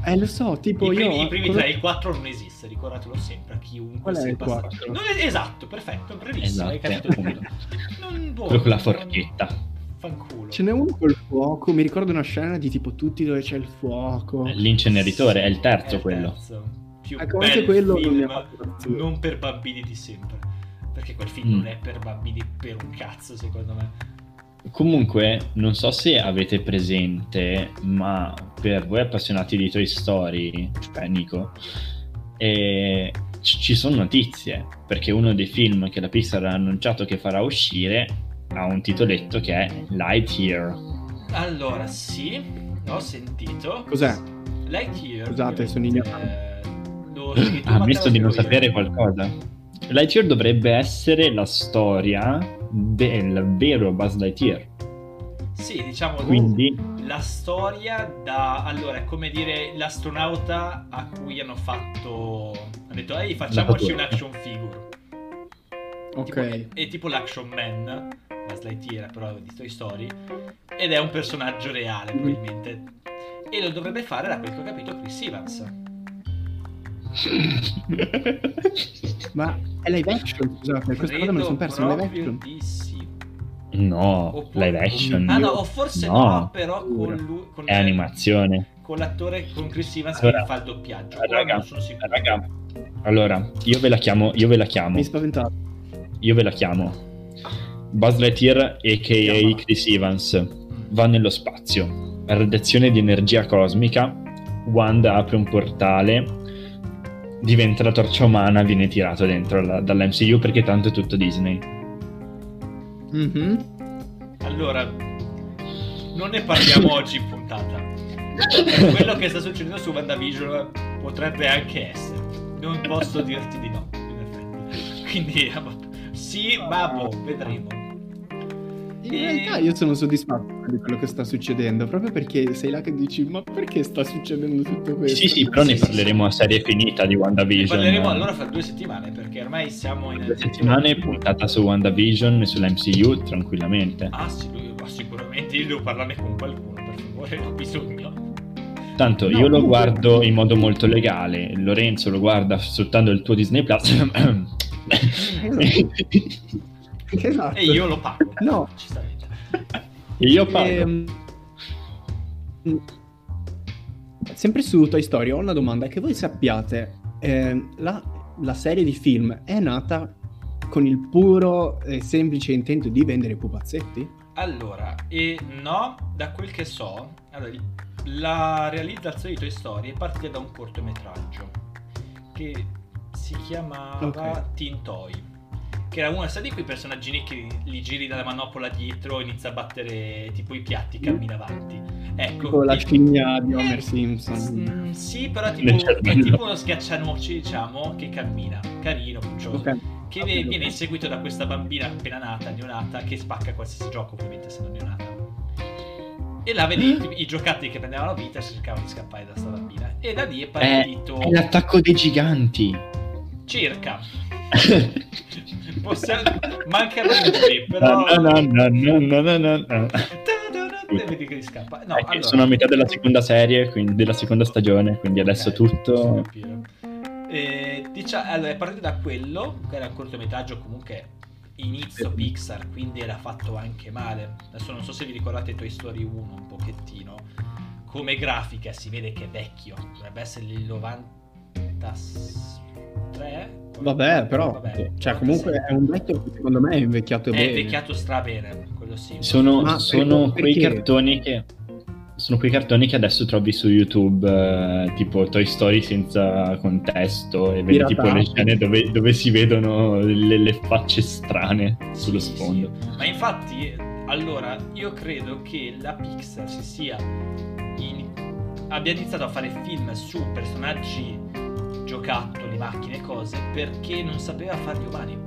Eh, lo so, tipo I io... primi, i primi come- tre, il 4 non esiste, ricordatelo sempre a chiunque Qual è sia il passato. quattro? Non è- esatto, perfetto, bravissimo, hai Esatto, capito appunto. tutto. Non, boh, Quello con la non- forchetta. Fanculo. Ce n'è uno col fuoco, mi ricordo una scena di tipo tutti dove c'è il fuoco. L'inceneritore è il terzo È il quello. terzo. Più Ecco, anche quello non mi film ha fatto impazzire. non per bambini di sempre. Perché quel film Mm. non è per bambini per un cazzo, secondo me. Comunque, non so se avete presente, ma per voi appassionati di Toy Story, cioè Nico, eh, c- ci sono notizie, perché uno dei film che la Pixar ha annunciato che farà uscire ha un titoletto che è Lightyear. Allora, sì, l'ho sentito. Cos'è? Lightyear. Scusate, sono eh, lo scritto Ha ammesso di non sapere qualcosa. Lightyear dovrebbe essere la storia del vero Buzz Lightyear. Sì, diciamo Quindi, la storia da allora è come dire l'astronauta a cui hanno fatto hanno detto ehi facciamoci un action figure Ok. Tipo- è tipo l'action man Buzz Lightyear però di Toy Story ed è un personaggio reale Mm. probabilmente e lo dovrebbe fare da quel che ho capito Chris Evans Ma è live action, scusate, questa cosa me la sono persa, è live action. di sì no, Oppure- live action. ah no o forse no, No. però con lui con, È animazione. con l'attore con Chris Evans Allora, che fa il doppiaggio raga, non sono sicuro raga, allora, io ve la chiamo, io ve la chiamo, Mi spaventato. io ve la chiamo. Buzz Lightyear, a.k.a. Chris Evans, va nello spazio. Radiazione di energia cosmica, Wanda apre un portale, diventa la torcia umana, viene tirato dentro la- dall'MCU perché tanto è tutto Disney. Mhm. Allora, non ne parliamo oggi in puntata. Quello che sta succedendo su WandaVision potrebbe anche essere. Non posso dirti di no, in effetti. Quindi, Sì, ma boh, vedremo. In realtà io sono soddisfatto di quello che sta succedendo, proprio perché sei là che dici, ma perché sta succedendo tutto questo? Sì, sì, però Sì, ne sì, parleremo a serie finita di Ne WandaVision. parleremo allora fra due settimane, perché ormai siamo in Due settimane puntata su WandaVision e sull'MCU tranquillamente. Ah, sì, ma sicuramente io devo parlarne con qualcuno, per favore, ho bisogno. Tanto No, io lo guardo in modo molto legale, Lorenzo lo guarda sfruttando il tuo Disney Plus. Esatto. E io lo pago. No. E io pago. Ehm, sempre su Toy Story ho una domanda che voi sappiate, ehm, la, la serie di film è nata con il puro e semplice intento di vendere pupazzetti? Allora, e no, da quel che so, allora, la realizzazione di Toy Story è partita da un cortometraggio che si chiamava Ok. Teen Toy. Che era sai di quei personaggini che li giri dalla manopola dietro e inizia a battere tipo i piatti e cammina avanti. Ecco. Tipo la scimmia di Eh, Homer Simpson. Mm, sì, però è tipo, è tipo uno schiaccianoci, diciamo, che cammina, carino, puccioso. Ok. Che ve- viene inseguito da questa bambina appena nata, neonata, che spacca qualsiasi gioco, ovviamente, essendo neonata. E là vedi i, i giocattoli che prendevano vita e cercavano di scappare da sta bambina. E da lì è È, partito è l'attacco dei giganti. circa. Possiamo... Mancano numeri, però... Vedi che scappa. No, allora... Sono a metà della seconda serie, quindi della seconda stagione, quindi adesso Ok, posso tutto... Eh, dicia- allora, partito da quello, che era un cortometraggio comunque inizio Pixar, quindi era fatto anche male. Adesso non so se vi ricordate Toy Story 1 un pochettino. Come grafica si vede che è vecchio, dovrebbe essere il 93? Vabbè, però, Vabbè, cioè 96. comunque è un vecchio che secondo me è invecchiato È bene. invecchiato stra bene, quello sì. Sono, Ma sono perché- quei cartoni che... Sono quei cartoni che adesso trovi su YouTube, eh, tipo Toy Story senza contesto, e vedi tipo le scene dove, dove si vedono le, le facce strane sullo Sì, sfondo. sì. Ma infatti, allora, io credo che la Pixar si sia in- abbia iniziato a fare film su personaggi giocattoli, macchine e cose perché non sapeva farli umani.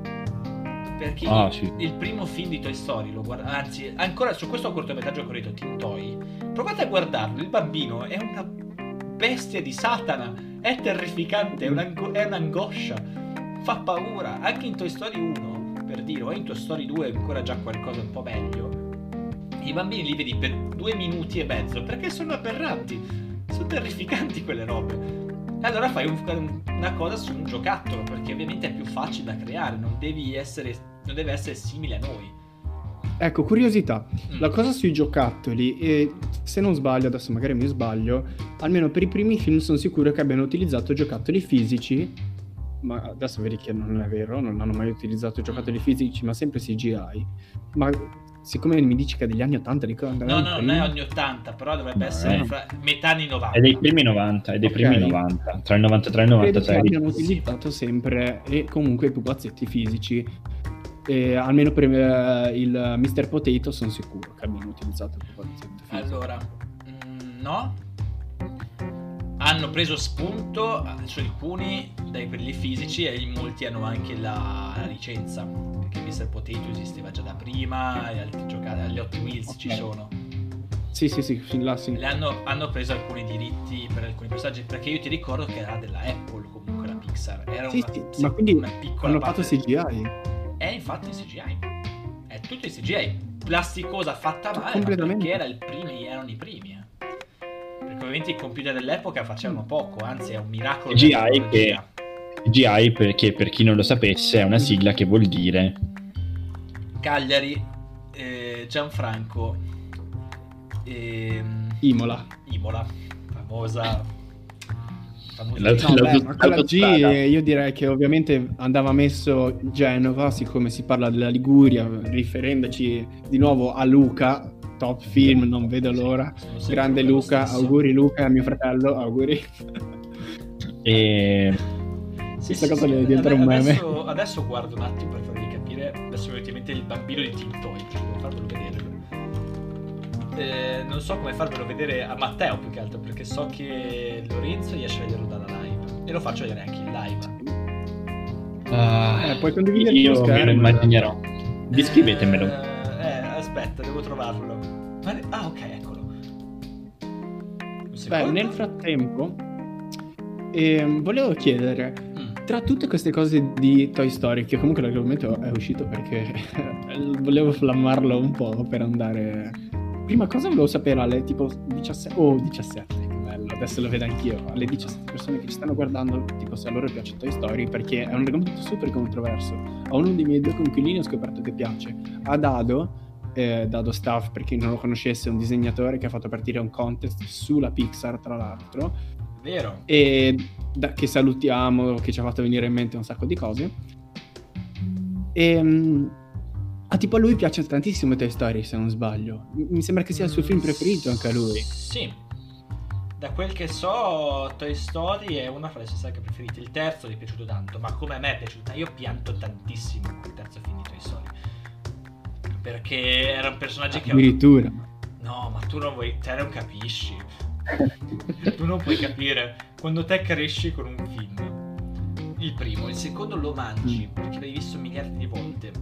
Perché Ah, il, sì. il primo film di Toy Story lo guarda, anzi, ancora su questo cortometraggio che ho detto Teen Toy, provate a guardarlo, il bambino è una bestia di Satana, è terrificante, è, un'ango- è un'angoscia, fa paura, anche in Toy Story 1, per dire, o in Toy Story 2 è ancora già qualcosa un po' meglio. I bambini li vedi per due minuti e mezzo perché sono aberranti, sono terrificanti quelle robe. Allora fai un- una cosa su un giocattolo perché ovviamente è più facile da creare, non devi essere, non deve essere simile a noi. Ecco, curiosità. Mm. La cosa sui giocattoli, e se non sbaglio, adesso magari mi sbaglio, almeno per i primi film sono sicuro che abbiano utilizzato giocattoli fisici, ma adesso vedi che non è vero, non hanno mai utilizzato giocattoli fisici, ma sempre CGI. Ma siccome mi dici che è degli anni 80, ricordo... No, no, non è anni 80, però dovrebbe No, essere eh. fra metà anni 90. È dei primi 90, è dei Ok. primi 90, tra il 93 e il Credo che 96. abbiano utilizzato sempre e comunque i pupazzetti fisici. E almeno per eh, il Mr. Potato sono sicuro che abbiano utilizzato il pupazzetto fisico. Allora, mm, no. Hanno preso spunto su alcuni dai quelli fisici e in molti hanno anche la, la licenza. Perché Mr. Potato esisteva già da prima, e altri giocati, gli Hot Wheels ci Ok. sono. Sì, sì, sì, fin là sì. Le hanno, hanno preso alcuni diritti per alcuni personaggi. Perché io ti ricordo che era della Apple comunque la Pixar. Era Sì, una, sì, ma quindi una piccola Hanno fatto CGI. È infatti in CGI. È tutto in CGI. Plasticosa fatta male, perché era il primi, erano i primi. Eh. Ovviamente i computer dell'epoca facevano poco, anzi è un miracolo. CGI tecnologia. CGI perché per chi non lo sapesse è una sigla che vuol dire Cagliari, eh, Gianfranco, ehm, Imola. Imola, famosa. La- No, La- beh, ma con la G eh, io direi che ovviamente andava messo Genova, siccome si parla della Liguria, riferendoci di nuovo a Luca, top film, non vedo l'ora. Grande Luca, auguri Luca, mio fratello, auguri. E Sì, Questa sì, cosa sì, deve diventare un meme. Adesso, adesso guardo un attimo per farvi capire. Adesso ovviamente il bambino di Tintoy, cioè devo farvelo vedere. Eh, non so come farvelo vedere a Matteo più che altro, perché so che Lorenzo riesce a vederlo dalla live. E lo faccio vedere anche in live. Ah, Eh, puoi condividere io me lo schermo. immaginerò. Descrivetemelo. Eh, aspetta, devo trovarlo. Ma- Ah, ok, eccolo. Beh, nel frattempo, ehm, volevo chiedere, Mm. tra tutte queste cose di Toy Story, che comunque l'argomento è uscito perché volevo flammarlo un po' per andare... Prima cosa volevo sapere alle tipo 17... Oh, 17, che bello, adesso lo vedo anch'io. Alle 17 persone che ci stanno guardando, tipo se a loro piace Toy Story, perché è un argomento super controverso. A uno dei miei due coinquilini ho scoperto che piace. A Dado, eh, Dado Staff, per chi non lo conoscesse, è un disegnatore che ha fatto partire un contest sulla Pixar, tra l'altro, Vero? e da- che salutiamo, che ci ha fatto venire in mente un sacco di cose. E mm, a tipo a lui piace tantissimo Toy Story, se non sbaglio. Mi sembra che sia il suo film preferito anche a lui. Sì. Da quel che so, Toy Story è una fra le sue saghe preferite. Il terzo gli è piaciuto tanto, ma come a me è piaciuto, io pianto tantissimo il terzo film di Toy Story. Perché era un personaggio che... Addirittura. No, ma tu non vuoi... Te non capisci. tu non puoi capire. Quando te cresci con un film, il primo, il secondo lo mangi, perché l'hai visto miliardi di volte.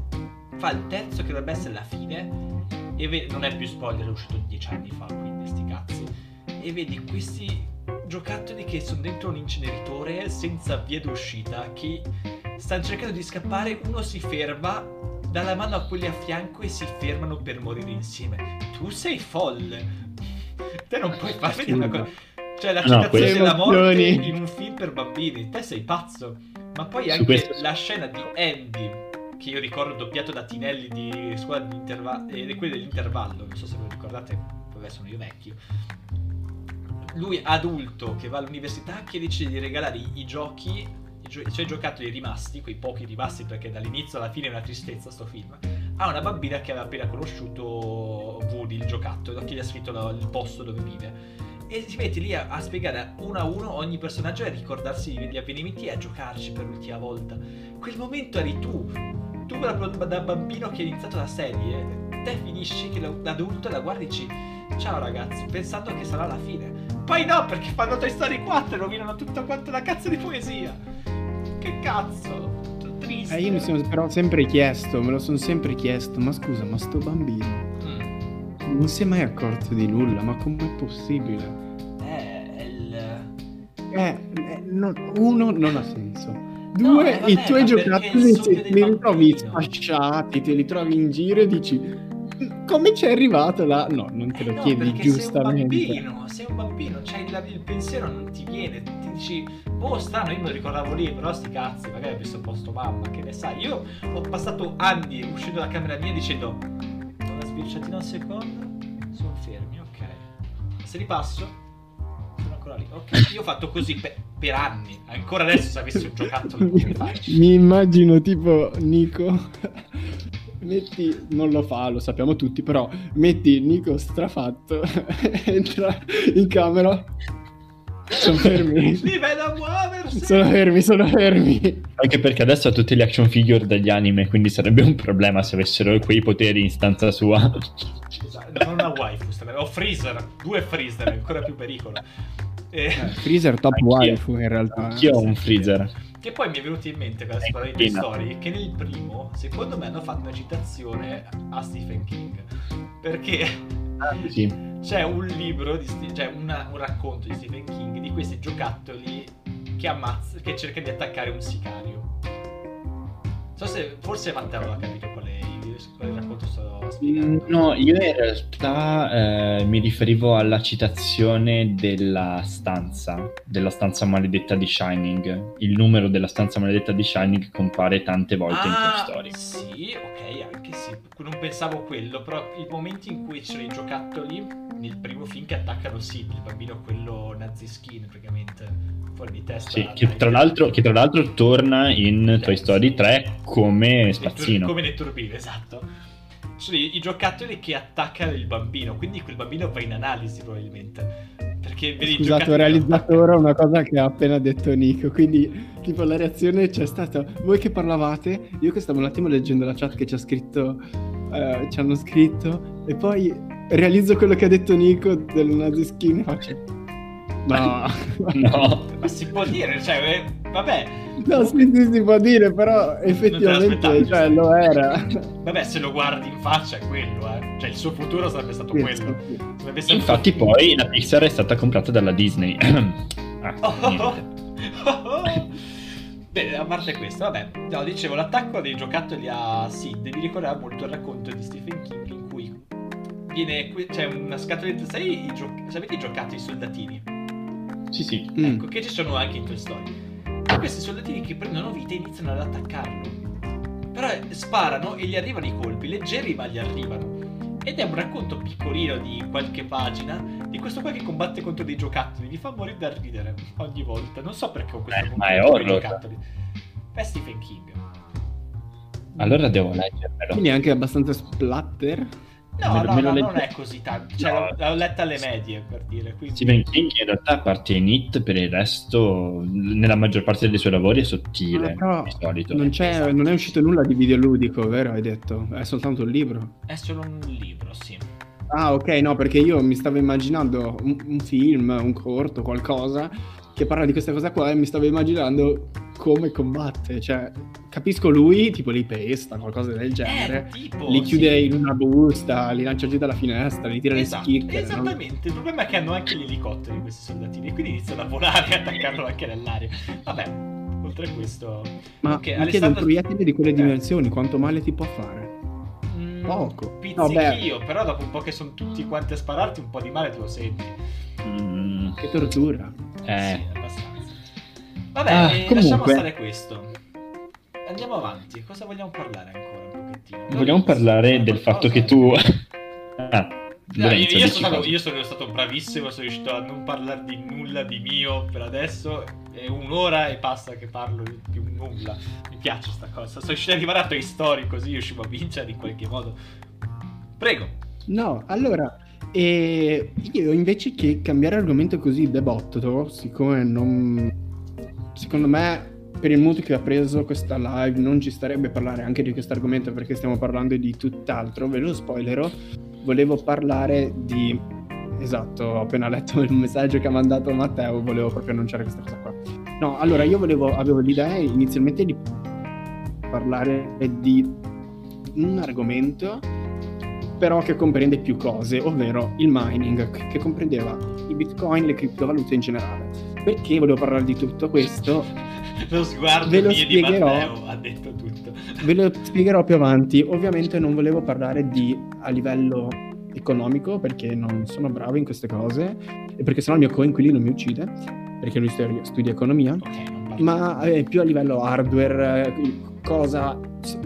Fa il terzo che dovrebbe essere la fine, e ve- non è più spoiler, è uscito dieci anni fa, quindi sti cazzi. E vedi questi giocattoli che sono dentro un inceneritore senza via d'uscita, che stanno cercando di scappare, uno si ferma, dà la mano a quelli a fianco e si fermano per morire insieme. Tu sei folle. Te non puoi far vedere una cosa. Cioè, la No, della morte in un film per bambini. Te sei pazzo. Ma poi anche questo- la scena di Andy, che io ricordo doppiato da Tinelli di squadra di intervallo, e quelli dell'intervallo, non so se ve lo ricordate, poi sono io vecchio. Lui adulto che va all'università che decide di regalare i, giochi, gio- i suoi giocattoli rimasti, quei pochi rimasti perché dall'inizio alla fine è una tristezza sto film, a una bambina che aveva appena conosciuto Woody, il giocattolo, che gli ha scritto la- il posto dove vive. E si mette lì a, a spiegare uno a uno ogni personaggio e a ricordarsi gli avvenimenti e a giocarci per l'ultima volta. Quel momento eri tu. Tu da, da bambino che hai iniziato la serie, te finisci che la- l'adulto la guardi e dici ciao ragazzi, pensando che sarà la fine. Poi no, perché fanno Toy Story 4 e rovinano tutta quanto la cazzo di poesia. Che cazzo? Triste. Eh, io mi sono però sempre chiesto, me lo sono sempre chiesto, ma scusa, ma sto bambino Mm. non si è mai accorto di nulla, ma com'è possibile? Eh, il... Eh, eh, no- uno non ha senso. No, Due, eh, vabbè, i tuoi giocattoli li ritrovi bambino. sfasciati, te li trovi in giro e dici come ci è arrivato là? No, non te Eh lo no, chiedi giustamente. sei un bambino, sei un bambino, c'hai il, il pensiero non ti viene, ti dici, boh strano, io me lo ricordavo lì, però sti cazzi, magari ho visto il posto mamma, che ne sai, io ho passato anni uscendo dalla camera mia dicendo, una sbirciatina un secondo, sono fermi, ok, se li passo, sono ancora lì, ok, io ho fatto così per, per anni, ancora adesso se avessi un giocattolo come fai? Mi immagino tipo Nico. Metti, non lo fa, lo sappiamo tutti, però metti Nico strafatto, entra in camera. Sono fermi. Li vedo a muoversi! Sono fermi, sono fermi. Anche perché adesso ha tutti gli action figure degli anime, quindi sarebbe un problema se avessero quei poteri in stanza sua. Esatto, non una waifu, ho Freezer, due Freezer, ancora più pericolo. E- Freezer top Anch'io. waifu in realtà. Anch'io ho un freezer. Che poi mi è venuto in mente per la scuola di. Story che nel primo, secondo me, hanno fatto una citazione a Stephen King. Perché Sì. c'è un libro, di cioè una- un racconto di Stephen King di questi giocattoli che ammazza, che cerca di attaccare un sicario. So se forse Matteo l'ha capito qual è il, qual è No, io in realtà eh, mi riferivo alla citazione della stanza, della stanza maledetta di Shining. Il numero della stanza maledetta di Shining compare tante volte in Toy Story. Ah, Sì, ok, anche sì. Non pensavo a quello, però i momenti in cui c'erano i giocattoli nel primo film che attaccano sì, il bambino quello nazi skin praticamente fuori di testa. Sì, che tra, l'altro, che tra l'altro torna in Toy Story 3 come spazzino. Come nei turbini, esatto. Sono i, i giocattoli che attaccano il bambino, quindi quel bambino va in analisi probabilmente. Perché vedi Scusate, ho realizzato ora una cosa che ha appena detto Nico. Quindi, tipo, la reazione c'è stata. Voi che parlavate, io che stavo un attimo leggendo la chat che ci ha scritto. eh, ci hanno scritto. E poi realizzo quello che ha detto Nico del nazi skin e faccio. No. No, Ma si può dire, cioè, eh, Vabbè, No, sì, sì, si può dire, però effettivamente cioè, lo era. vabbè, se lo guardi in faccia è quello, eh. Cioè, il suo futuro sarebbe stato Sì, quello. sì. Sarebbe stato- Infatti poi la Pixar è stata comprata dalla Disney. Ah, Oh, oh, oh, oh. Bene, a parte questo, vabbè, no, dicevo, l'attacco dei giocattoli a Sid mi ricorda molto il racconto di Stephen King in cui viene, c'è una scatoletta, sai, i gio- sapete i giocati, i soldatini? Sì, sì. Mm. Ecco, che ci sono anche in Toy Story. E questi soldatini che prendono vita e iniziano ad attaccarlo. Però eh, sparano e gli arrivano i colpi, leggeri ma gli arrivano. Ed è un racconto piccolino di qualche pagina di questo qua che combatte contro dei giocattoli. Mi fa morire da ridere ogni volta. Non so perché ho questo Eh, ma è con i horror. giocattoli. È Stephen King. Allora devo leggermelo. Quindi è anche abbastanza splatter. No, Me no, me no, leggo. non è così tanto. Cioè, No. l'ho- letta alle medie, per dire. Quindi... Stephen King in realtà a parte in It per il resto nella maggior parte dei suoi lavori è sottile Ah, però di solito Non, c'è, Esatto. non è uscito nulla di videoludico, vero? Hai detto? È soltanto un libro. È solo un libro, sì. Ah, ok, no, perché io mi stavo immaginando un, un film, un corto, qualcosa che parla di questa cosa qua e mi stavo immaginando come combatte. Cioè, capisco lui, tipo li pesta, qualcosa del genere. Eh, tipo, li chiude sì. in una busta, li lancia giù dalla finestra, li tira Esatto, le schicche. no? esattamente. Il problema è che hanno anche gli elicotteri questi soldatini, quindi iniziano a volare e attaccarlo anche nell'aria. Vabbè, oltre a questo. Ma Ok, mi chiedo un Alessandro- proiettile di quelle Eh. dimensioni, quanto male ti può fare? mm, Poco. No, beh. Pizzichio, però dopo un po' che sono tutti quanti a spararti, un po' di male te lo senti. Mm, Che tortura. Eh, Sì, abbastanza. Vabbè, Ah, eh, comunque. lasciamo stare questo. Andiamo avanti. Cosa vogliamo parlare ancora un pochettino? vogliamo parlare del fatto che tu ah, No, io, Lorenzo, io stato, io sono stato bravissimo, sono riuscito a non parlare di nulla di mio per adesso. È un'ora e passa che parlo di, un nulla. Mi piace sta cosa. Sono riuscito ad arrivare a Toy Story così riuscivo a vincere in qualche modo. Prego. No, allora, eh, io invece che cambiare argomento così debotto, siccome non... Secondo me, per il mood che ha preso questa live, non ci starebbe parlare anche di questo argomento perché stiamo parlando di tutt'altro, ve lo spoilerò, volevo parlare di... Esatto, ho appena letto il messaggio che ha mandato Matteo, volevo proprio annunciare questa cosa qua. No, allora io volevo, avevo l'idea inizialmente di parlare di un argomento però che comprende più cose, ovvero il mining, che- comprendeva i bitcoin, le criptovalute in generale. Perché volevo parlare di tutto questo? Lo sguardo Ve lo spiegherò. Ha detto tutto. Ve lo spiegherò più avanti. Ovviamente non volevo parlare di a livello economico perché non sono bravo in queste cose e perché sennò il mio coinquilino mi uccide perché lui studia, studia economia. Ok, non parlo. ma eh, più a livello hardware, eh, cosa,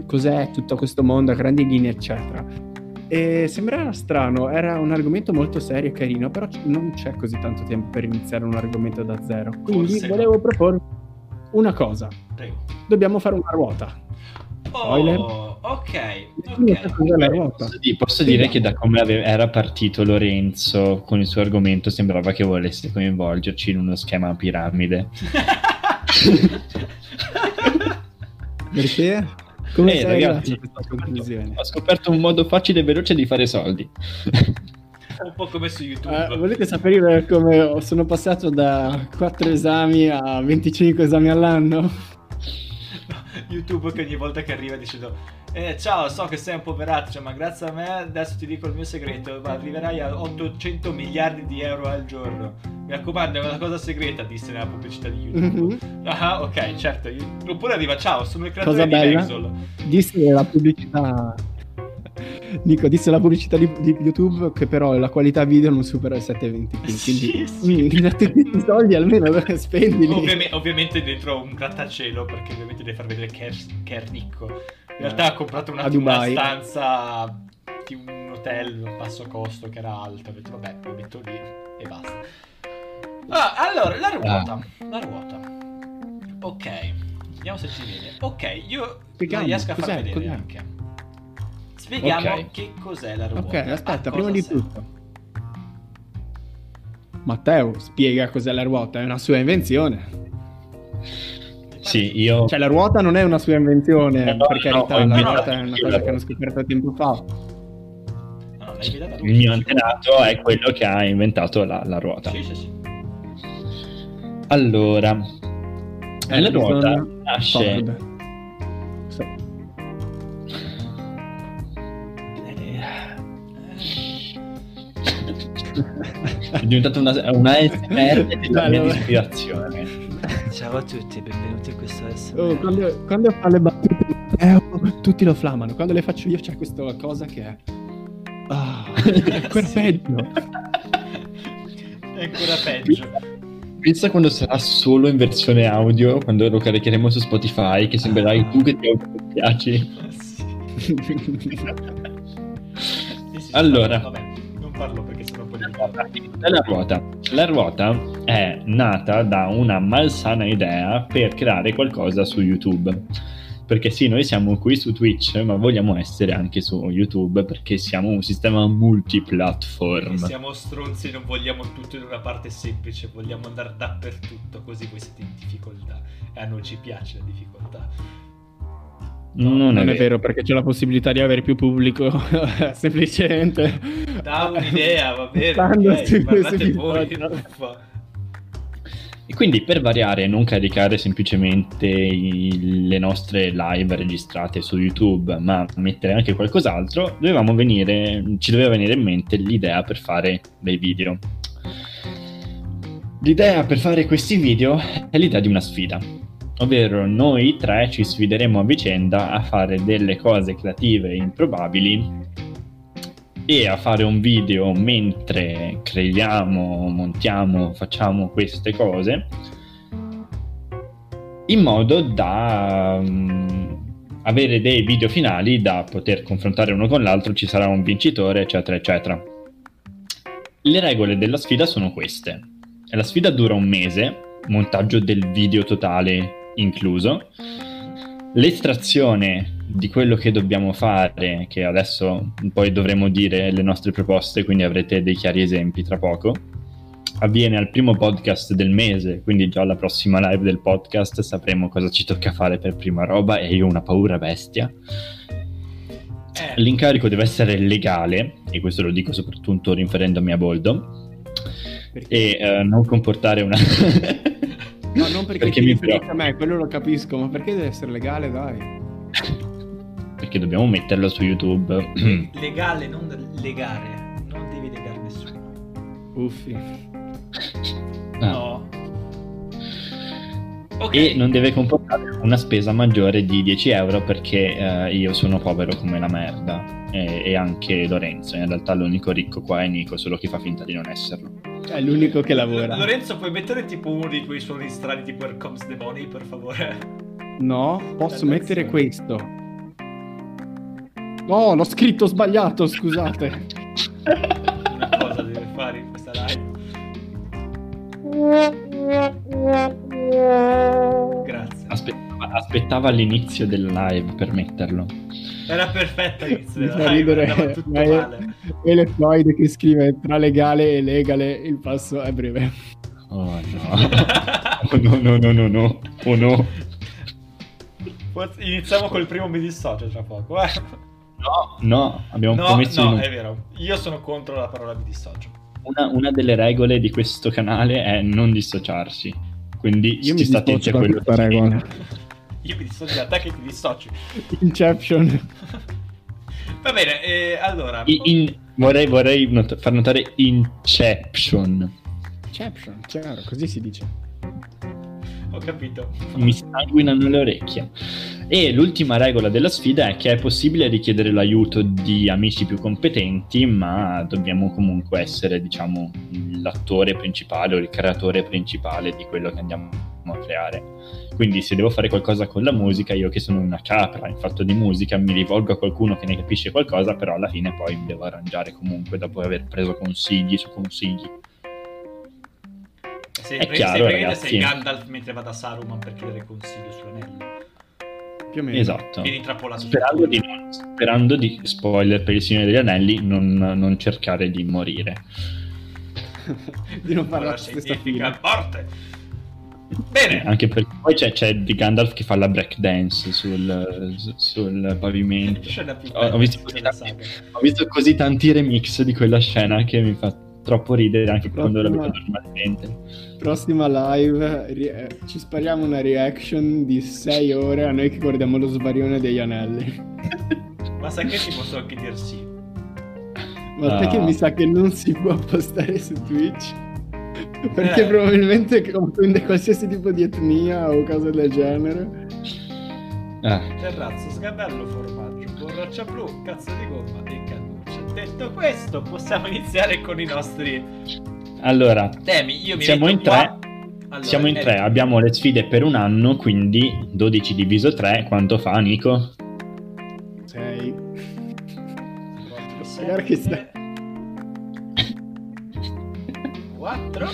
cos'è tutto questo mondo a grandi linee, eccetera. E sembrava strano, era un argomento molto serio e carino, però non c'è così tanto tempo per iniziare un argomento da zero. Quindi Forse no. volevo proporre una cosa. Prego. Dobbiamo fare una ruota. Spoiler. Oh, sa Ok. ruota. Posso, di- posso dire che da come ave- era partito Lorenzo con il suo argomento sembrava che volesse coinvolgerci in uno schema a piramide. Perché? Come Eh, ragazzi? Ho scoperto un modo facile e veloce di fare soldi. un po' come su YouTube. Eh, volete sapere come sono passato da 4 esami a 25 esami all'anno? YouTube che ogni volta che arriva dicendo eh, ciao so che sei un poverato cioè, ma grazie a me adesso ti dico il mio segreto arriverai a 800 miliardi di euro al giorno mi raccomando è una cosa segreta disse nella pubblicità di YouTube Mhm. ah ok certo oppure arriva ciao sono il creatore Cosa di bella? Vexol Disse la pubblicità. Nico, disse la pubblicità di, di YouTube che però la qualità video non supera il 720p. Quindi, Sì, sì. dati questi soldi almeno spendili. Ovviame- ovviamente dentro un grattacielo perché ovviamente deve far vedere che è, che è ricco realtà ha comprato una Dubai. stanza di un hotel a basso costo che era alto ho detto vabbè lo metto lì e basta Ah, allora la ruota la ruota ok vediamo se ci vede ok io non Spieghiamo, riesco a far cos'è, vedere cos'è? anche spieghiamo Ok. che cos'è la ruota Ok, aspetta, prima di serve. tutto. Matteo spiega cos'è la ruota, è una sua invenzione. Sì, io... Cioè la ruota non è una sua invenzione, No, per no, carità, ho la ruota è una cosa che hanno scoperto tempo fa. No, no, il mio antenato è quello che ha inventato la, la ruota. sì sì sì Allora, Eh, la ruota bisogna- nasce... Oh. È diventata una, una SMR vabbè. ispirazione. Ciao a tutti, benvenuti a questo SMR. Oh, quando, quando fa le battute Matteo, tutti lo flammano. Quando le faccio io c'è questa cosa che è... Ah, è peggio. È ancora peggio. Pensa quando sarà solo in versione audio, quando lo caricheremo su Spotify, che sembrerai tu che ti piaci. Sì. Sì, Allora. Vabbè, non parlo perché sennò poi diventa- La ruota. La ruota è nata da una malsana idea per creare qualcosa su YouTube. Perché sì, noi siamo qui su Twitch, ma vogliamo essere anche su YouTube perché siamo un sistema E multiplatform. siamo stronzi, non vogliamo tutto in una parte semplice, vogliamo andare dappertutto, così voi siete in difficoltà. E a noi ci piace la difficoltà. Non, Non è vero perché c'è la possibilità di avere più pubblico semplicemente. Da un'idea, va bene. Stando ok, su- parlate voi. E quindi per variare, non caricare semplicemente i- le nostre live registrate su YouTube, ma mettere anche qualcos'altro, venire, ci doveva venire in mente l'idea per fare dei video. L'idea per fare questi video è l'idea di una sfida, ovvero noi tre ci sfideremo a vicenda a fare delle cose creative e improbabili e a fare un video mentre creiamo, montiamo, facciamo queste cose in modo da mm, avere dei video finali da poter confrontare uno con l'altro, ci sarà un vincitore, eccetera, eccetera. Le regole della sfida sono queste. La sfida dura un mese, montaggio del video totale incluso. L'estrazione di quello che dobbiamo fare, che adesso poi dovremo dire le nostre proposte, quindi avrete dei chiari esempi tra poco, avviene al primo podcast del mese, quindi già alla prossima live del podcast sapremo cosa ci tocca fare per prima roba e io ho una paura bestia. Eh, L'incarico deve essere legale, e questo lo dico soprattutto riferendomi a Boldo, Perché- e eh, non comportare una... No, non perché, Perché mi preoccupa. a me, quello lo capisco, ma perché deve essere legale, dai? perché dobbiamo metterlo su YouTube. legale, non legare. Non devi legare nessuno. Uffi. Ah. No. Ok. E non deve comportare una spesa maggiore di 10 euro perché eh, io sono povero come la merda. E, e anche Lorenzo. In realtà l'unico ricco qua è Nico, solo che fa finta di non esserlo. È l'unico che lavora. L- Lorenzo, puoi mettere tipo uno dei tuoi suoni strani tipo Here Comes the Money, per favore? No, posso Adesso. mettere questo. No, l'ho scritto sbagliato, scusate. Una cosa deve fare in questa live. Grazie. Aspettava, aspettava l'inizio del live per metterlo. Era perfetta l'inizio della live, ridere, andava tutto ma male. E le Floyd che scrive tra legale e legale il passo è breve. Oh no. Oh, no, no, no, no, no. Oh no. Iniziamo col primo mi dissocio tra poco. eh. No, no, abbiamo No, promesso di no, non- è vero. Io sono contro la parola mi dissocio. una, una delle regole di questo canale è non dissociarsi. Quindi Io mi attenti dissocio a quello che regola. Io mi dissocio da te che ti dissoci. Inception. Va bene, eh, allora. I- in- vorrei vorrei not- far notare Inception. Inception, chiaro, così si dice. Ho capito. Mi sanguinano le orecchie. E l'ultima regola della sfida è che è possibile richiedere l'aiuto di amici più competenti, ma dobbiamo comunque essere, diciamo, l'attore principale o il creatore principale di quello che andiamo a creare. Quindi se devo fare qualcosa con la musica, io che sono una capra in fatto di musica, mi rivolgo a qualcuno che ne capisce qualcosa, però alla fine poi mi devo arrangiare comunque dopo aver preso consigli su consigli. Sei, È chiaro, sei, ragazzi. sei Gandalf mentre va da Saruman per chiedere consiglio sull'anello. Più o meno. Esatto. Vieni intrappolato. Sperando di, non- sperando di, spoiler per il Signore degli Anelli, non, non cercare di morire. di non fare la fine. morte. Bene. Anche perché poi c'è, c'è di Gandalf che fa la breakdance sul, sul pavimento. Ho- ho visto tanti-. Ho visto così tanti remix di quella scena che mi fa troppo ridere anche quando la Prossima- vedo normalmente. Prossima live, ri- eh, ci spariamo una reaction di 6 ore a noi che guardiamo lo svarione degli anelli. Ma sai che ti posso anche dir sì. Ma Ah. perché mi sa che non si può postare su Twitch? Perché Eh. probabilmente comprende qualsiasi tipo di etnia o cose del genere. Ah, Terrazzo, sgabello, formaggio, borraccia blu, cazzo di gomma e cannuccia. Detto questo, possiamo iniziare con i nostri allora, temi. Io mi Siamo in qua. Allora, siamo in eh, tre, abbiamo le sfide per un anno, quindi 12 diviso 3, quanto fa Nico? 6. quattro, Guarda che sette, Quattro.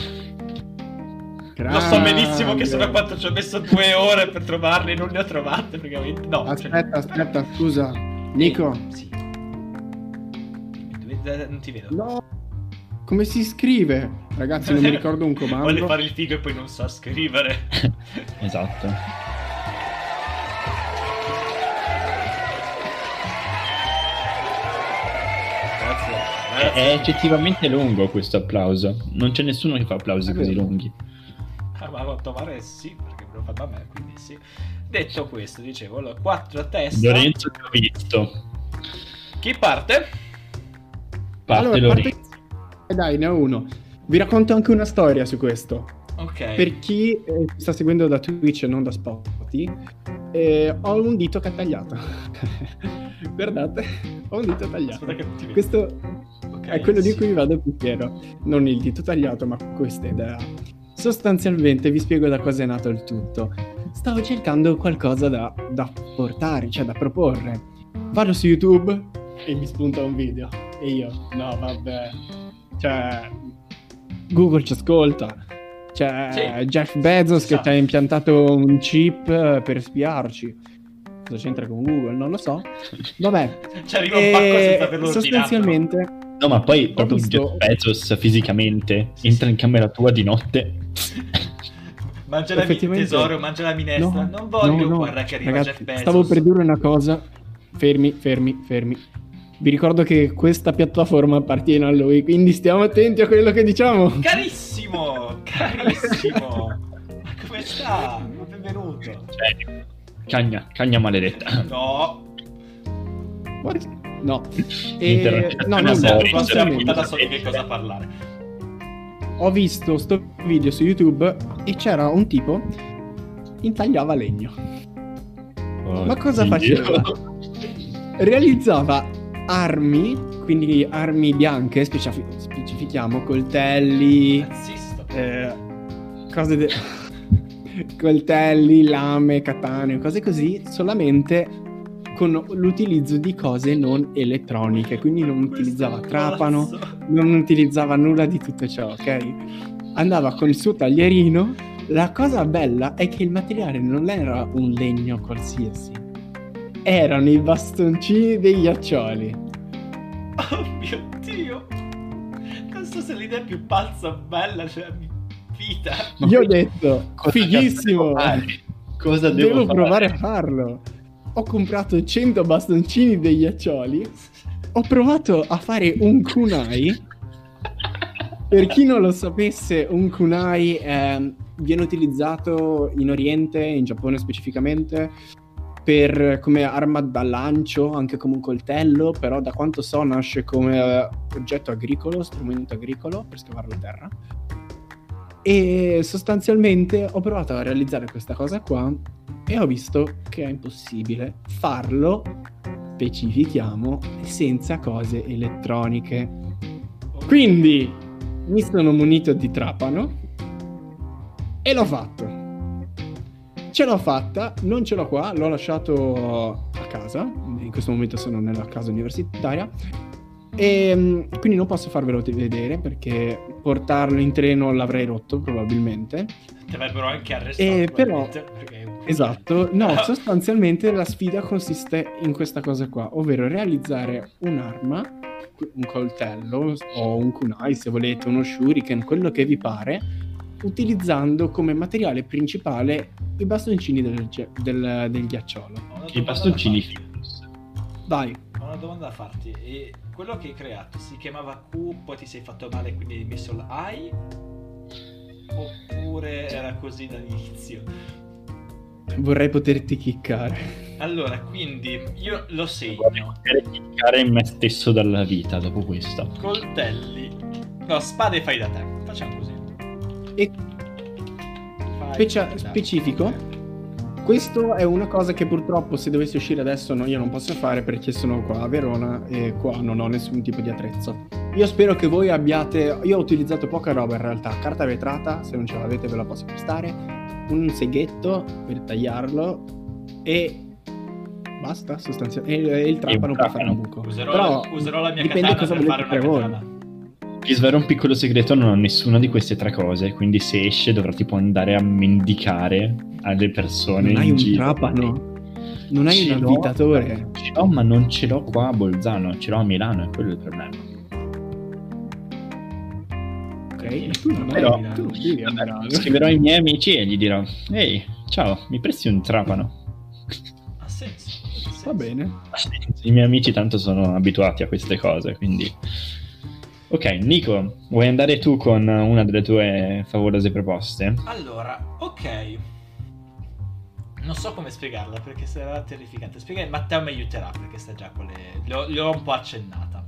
Lo so benissimo che sono quanto ci ho messo due ore per trovarli, non le ho trovate perché ovviamente- no. cioè- Aspetta, aspetta, scusa. Nico. Sì. Dove- Non ti vedo. No. Come si scrive? Ragazzi, non mi ricordo un comando. Vuole fare il figo e poi non sa scrivere. esatto. Grazie. È, è eccessivamente lungo questo applauso. Non c'è nessuno che fa applausi È così lunghi. Ah, ma a quanto pare sì, perché me lo fanno a me, quindi sì. Detto questo, dicevo, allora, 4 a testa. Lorenzo che ho visto. Chi parte? Parte allora, Lorenzo. parte- eh, Dai, ne ho uno. Vi racconto anche una storia su questo. Ok. Per chi eh, sta seguendo da Twitch e non da Spotify, eh, ho un dito che è tagliato. Guardate, ho un dito tagliato. Questo Ok, è quello di sì. cui vado più fiero. Non il dito tagliato, ma questa idea. Sostanzialmente vi spiego da cosa è nato il tutto. Stavo cercando qualcosa da, da portare, cioè da proporre. Vado su YouTube e mi spunta un video. E io, no, vabbè. Cioè, Google ci ascolta. C'è Sì. Jeff Bezos che ci ha impiantato un chip eh, per spiarci. Cosa c'entra con Google? Non lo so. Vabbè. Ci arriva un pacco senza averlo ordinato. sostanzialmente No, ma poi proprio visto- Jeff Bezos fisicamente entra in camera tua di notte. Mangia la mi- Effettivamente- tesoro, mangia la minestra. No, non voglio, no, no. guarda che arriva Ragazzi, Jeff Bezos. Stavo per dire una cosa. Fermi, fermi, fermi. Vi ricordo che questa piattaforma appartiene a lui, quindi stiamo attenti a quello che diciamo. Carissimo, carissimo. Ma come sta? Ma Benvenuto. Cioè, cagna, cagna maledetta. No. What? No. E... No, Una non Lorenzo, prossima puntata so di che cosa parlare. Ho visto sto video su YouTube e c'era un tipo intagliava legno. Ma cosa Oddio. faceva? Realizzava armi, quindi armi bianche, specifi- specifichiamo, coltelli, eh, cose de- coltelli, lame, katane, cose così, solamente con l'utilizzo di cose non elettroniche, quindi non utilizzava trapano, non utilizzava nulla di tutto ciò, ok? Andava con il suo taglierino. La cosa bella è che il materiale non era un legno qualsiasi, erano i bastoncini dei ghiaccioli. Oh mio dio. Non so se l'idea più pazza bella della mia vita. Io ho detto, cosa fighissimo? Cosa devo, devo fare? provare a farlo. Ho comprato 100 bastoncini dei ghiaccioli, ho provato a fare un kunai. Per chi non lo sapesse, un kunai ehm, viene utilizzato in Oriente, in Giappone specificamente, per, come arma da lancio, anche come un coltello, però da quanto so nasce come eh, oggetto agricolo, strumento agricolo per scavare la terra. E sostanzialmente ho provato a realizzare questa cosa qua e ho visto che è impossibile farlo, specifichiamo, senza cose elettroniche. Quindi mi sono munito di trapano e l'ho fatto. Ce l'ho fatta, non ce l'ho qua, l'ho lasciato a casa, in questo momento sono nella casa universitaria e mm, quindi non posso farvelo vedere perché portarlo in treno l'avrei rotto probabilmente. Ti avrebbero anche arrestato. Eh, però- perché- Esatto, no, sostanzialmente la sfida consiste in questa cosa qua, ovvero realizzare un'arma, un coltello o un kunai se volete, uno shuriken, quello che vi pare, utilizzando come materiale principale i bastoncini del, del- del ghiacciolo. I bastoncini. Philips. Vai, Ho una domanda da farti. E quello che hai creato si chiamava Q, poi ti sei fatto male e quindi hai messo l'I? Oppure era così dall'inizio? Vorrei poterti chiccare. Allora, quindi io lo segno. Vorrei chiccare in me stesso dalla vita dopo questo. Coltelli. No, spade fai da te. Facciamo così. E specia- specifico? Questo è una cosa che purtroppo se dovessi uscire adesso no, io non posso fare perché sono qua a Verona e qua non ho nessun tipo di attrezzo. Io spero che voi abbiate... Io ho utilizzato poca roba in realtà. Carta vetrata, se non ce l'avete ve la posso prestare. Un seghetto per tagliarlo e... Basta, sostanzialmente. E, e il trapano per fare un buco. Userò, Però userò la mia dipende katana cosa per fare una voi. Vi svelo un piccolo segreto, non ho nessuna di queste tre cose, quindi se esce dovrà tipo andare a mendicare alle persone Non hai in un giro. trapano? Non hai Ce un avvitatore? Ce l'ho, ma non ce l'ho qua a Bolzano, ce l'ho a Milano, è quello il problema. Ok, tu non, Però- hai, tu a- Scriverò ai miei amici e gli dirò, ehi, ciao, mi presti un trapano? Ha senso. ha senso. Va bene. I miei amici tanto sono abituati a queste cose, quindi... Ok, Nico, vuoi andare tu con una delle tue favolose proposte? Allora, ok. Non so come spiegarla perché sarà terrificante. Spiega, Matteo mi aiuterà perché sta già con le. Le ho, le ho un po' accennata.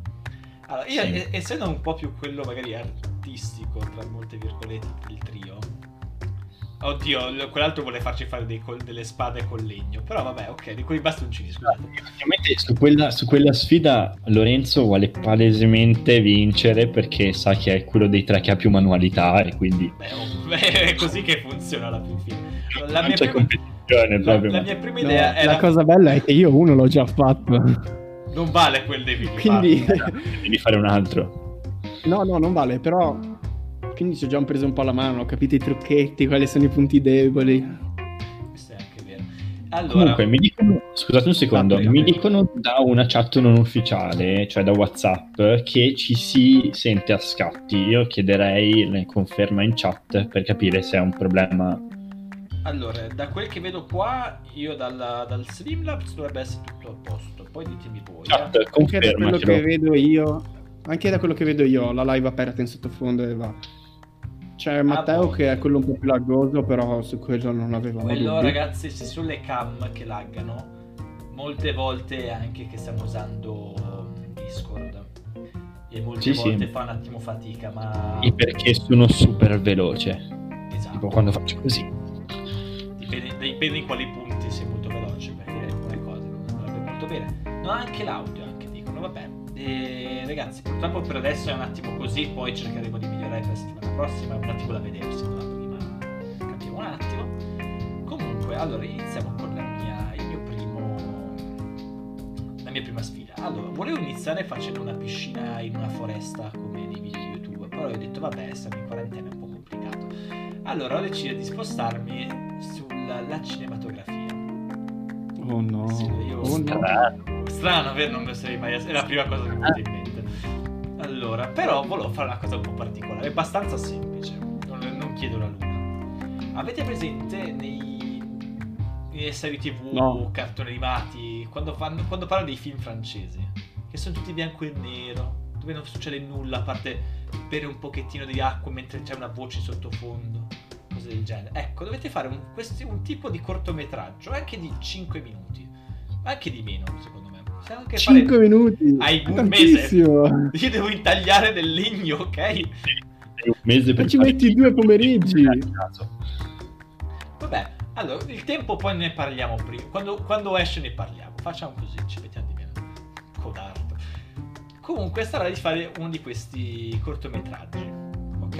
Allora, io Sì. essendo un po' più quello magari artistico, tra molte virgolette, del trio. Oddio, quell'altro vuole farci fare dei col- delle spade con legno. Però vabbè, ok, di quei bastoncini, scusate. Ovviamente su quella, su quella sfida Lorenzo vuole palesemente vincere perché sa che è quello dei tre che ha più manualità e quindi Beh, oh, beh, è così che funziona alla fin fine. La non mia c'è prima, competizione la, proprio. la mia prima No, idea era. La cosa bella è che io uno l'ho già fatto. Non vale quel devi Quindi... Devi fare un altro. No, no, non vale, però... Quindi ci ho già preso un po' la mano, ho capito i trucchetti, quali sono i punti deboli. Questo è anche vero. Allora, Comunque, mi dicono, scusate un secondo, Ah, prego, mi prego. dicono da una chat non ufficiale, cioè da WhatsApp, che ci si sente a scatti. Io chiederei la conferma in chat per capire se è un problema. allora, da quel che vedo qua, io dalla- dal Streamlabs dovrebbe essere tutto a posto. Poi ditemi voi. Chat, eh. Anche da quello che vedo io... Anche da quello che vedo io, la live aperta in sottofondo e va. C'è Matteo boh. che è quello un po' più laggoso, però su quello non avevamo Quello, dubbi. ragazzi, se sulle cam che laggano, molte volte anche che stiamo usando um, Discord. E molte Sì, sì. volte fa un attimo fatica, ma. E perché sono super veloce. Esatto. Tipo quando faccio così. Dipende, dipende in quali punti sei molto veloce perché alcune cose non andrebbe molto bene. No, anche l'audio, anche dicono, vabbè. E, ragazzi, purtroppo per adesso è un attimo così, poi cercheremo di migliorare per la settimana prossima, è un attimo da vedersi, no? prima capiamo un attimo. Comunque, allora iniziamo con la mia, il mio primo, la mia prima sfida. Allora, volevo iniziare facendo una piscina in una foresta come nei video di YouTube, però ho detto, vabbè, essere in quarantena è un po' complicato. Allora ho deciso di spostarmi sulla la cinematografia. Oh no. Sì, io- Oh no. Strano, vero? Non me lo sarei mai È la prima cosa che mi è venuta in mente. Allora, però volevo fare una cosa un po' particolare, abbastanza semplice. Non, non chiedo la luna. Avete presente nei, nelle serie tv, No. cartoni animati, quando, fanno, quando parlano dei film francesi, che sono tutti bianco e nero, dove non succede nulla a parte bere un pochettino di acqua mentre c'è una voce in sottofondo, cose del genere. Ecco, dovete fare un, questi- un tipo di cortometraggio, anche di 5 minuti, anche di meno, secondo me. Anche fare- 5 minuti. Hai un mese. tantissimo. Io devo intagliare del legno, ok? È un mese per Ma ci fare- metti due pomeriggi. Vabbè, allora, il tempo poi ne parliamo prima. Quando, quando esce ne parliamo. Facciamo così, ci mettiamo di meno. Codardo. Comunque sarà di fare uno di questi cortometraggi. Ok?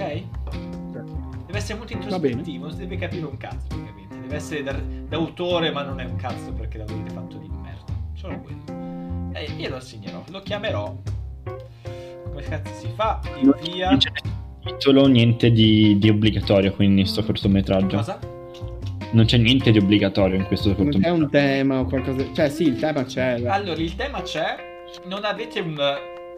Deve essere molto introspettivo, non si deve capire un cazzo, praticamente. Deve essere da- d'autore, ma non è un cazzo perché l'avete fatto di merda. Solo quello. E io lo segnerò, lo chiamerò. Come cazzo si fa? Invia. non c'è titolo, niente di, di obbligatorio quindi in sto cortometraggio. Cosa? Non c'è niente di obbligatorio in questo Non c'è cortometraggio. un tema o qualcosa. Cioè, sì, il tema c'è. dai. Allora, il tema c'è. Non avete un.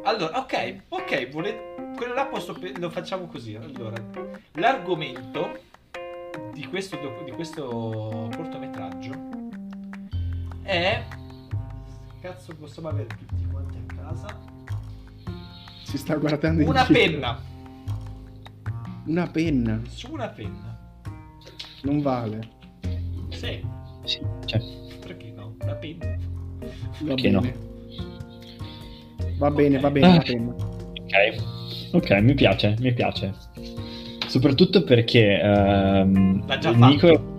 Allora, ok, ok, volete. Quello là posso. pe- Lo facciamo così. Allora, l'argomento di questo, di questo cortometraggio è. Cazzo, possiamo avere tutti quanti casa. Si sta guardando Una indietro. penna. Una penna. Su una penna. Non vale. Sì, Sì, cioè, perché no? Una penna. Va Perché no? bene. Va bene, va bene Ah. ok. Ok, mi piace, mi piace. Soprattutto perché ehm, Nico,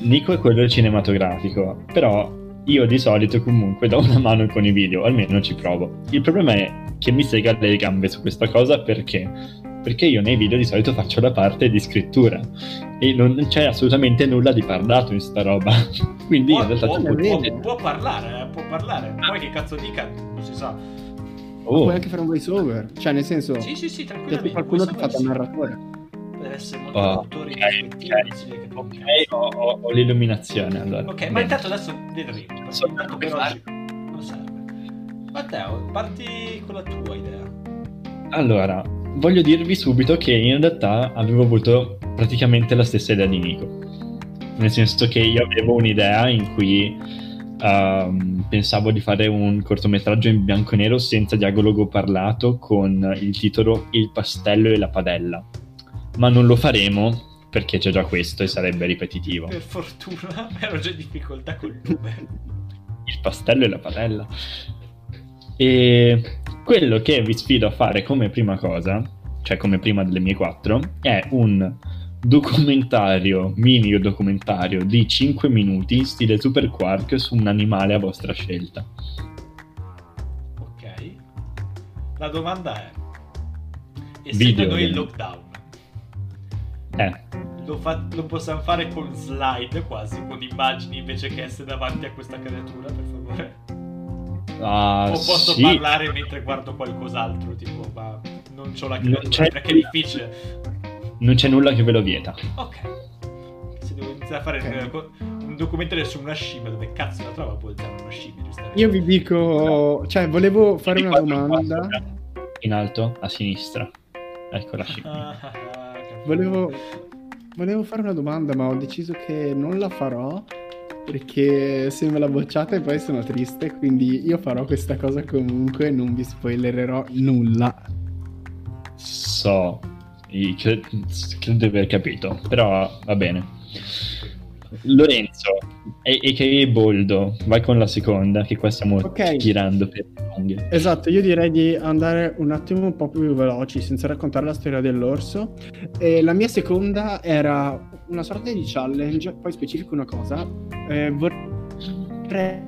Nico è quello cinematografico, però io di solito comunque do una mano con i video, almeno ci provo. Il problema è che mi sega le gambe su questa cosa perché? Perché io nei video di solito faccio la parte di scrittura e non c'è assolutamente nulla di parlato in sta roba. Quindi Può, in realtà può- può- può parlare, eh, può parlare. Poi che cazzo dica, non si sa. Oh, Puoi anche fare un voice over. Cioè, nel senso, Sì, sì, sì, tranquillamente. qualcuno che Puoi fa da narratore. Deve essere molto Oh, autori ok, rispettivi, ok. non si deve capire un ok, cazzo. ho, ho- ho l'illuminazione allora. Ok, ma Bene. intanto adesso vedremo. perché So intanto come per oggi non serve. Matteo, parti con la tua idea. Allora, voglio dirvi subito che in realtà avevo avuto praticamente la stessa idea di Nico. Nel senso che io avevo un'idea in cui ehm, pensavo di fare un cortometraggio in bianco e nero senza dialogo parlato con il titolo Il pastello e la padella. Ma non lo faremo perché c'è già questo e sarebbe ripetitivo. Per fortuna ero già in difficoltà col nome. il pastello e la padella. E quello che vi sfido a fare come prima cosa, cioè come prima delle mie quattro, è un documentario, mini documentario di 5 minuti, stile Super Quark, su un animale a vostra scelta. Ok. La domanda è: essendo Video, noi in lockdown, Eh, lo, fa- lo possiamo fare con slide quasi, con immagini invece che essere davanti a questa creatura, per favore? ah, o posso sì, parlare mentre guardo qualcos'altro, tipo, ma non c'ho la Non creatura c'è perché è difficile. non c'è nulla che ve lo vieta. Ok. Se devo iniziare a fare Ok. eh, un documentario su una scimmia, dove cazzo la trova poi usare una scimmia, giustamente? Io vi dico, cioè, volevo fare una domanda. In alto, a sinistra. Ecco la scimmia. Volevo, volevo fare una domanda, ma ho deciso che non la farò perché se me la bocciate poi sono triste, quindi io farò questa cosa comunque, non vi spoilererò nulla. So, credo di aver capito, però va bene. Lorenzo, e, e che Boldo, vai con la seconda, che qua stiamo Ok. tirando per le lunghe. Esatto, io direi di andare un attimo un po' più veloci senza raccontare la storia dell'orso. E la mia seconda era una sorta di challenge, poi specifico una cosa. Eh, vorrei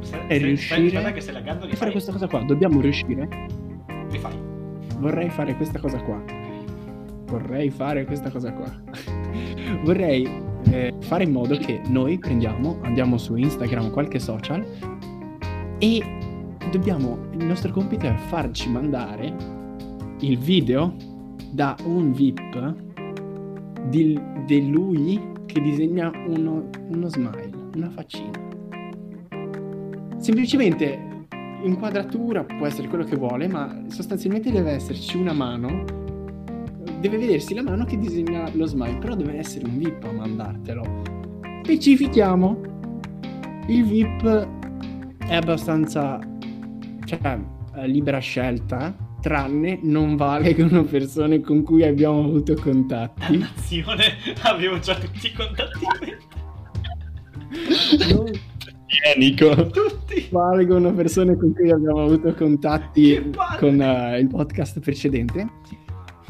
Se- e se- riuscire Aspetta che stai laggando, fare questa cosa qua. Dobbiamo riuscire. Rifai. Vorrei fare questa cosa qua. Vorrei fare questa cosa qua. Vorrei eh, fare in modo che noi prendiamo, andiamo su Instagram o qualche social e dobbiamo, il nostro compito è farci mandare il video da un VIP di, di lui che disegna uno, uno smile, una faccina. Semplicemente inquadratura può essere quello che vuole, ma sostanzialmente deve esserci una mano. Deve vedersi la mano che disegna lo smile, però deve essere un VIP a mandartelo. Specifichiamo. Il VIP è abbastanza cioè eh, libera scelta, tranne non valgono persone con cui abbiamo avuto contatti. Dannazione, avevo già tutti i contatti in mente. Non Eh, Nico. Tutti. valgono persone con cui abbiamo avuto contatti con eh, il podcast precedente.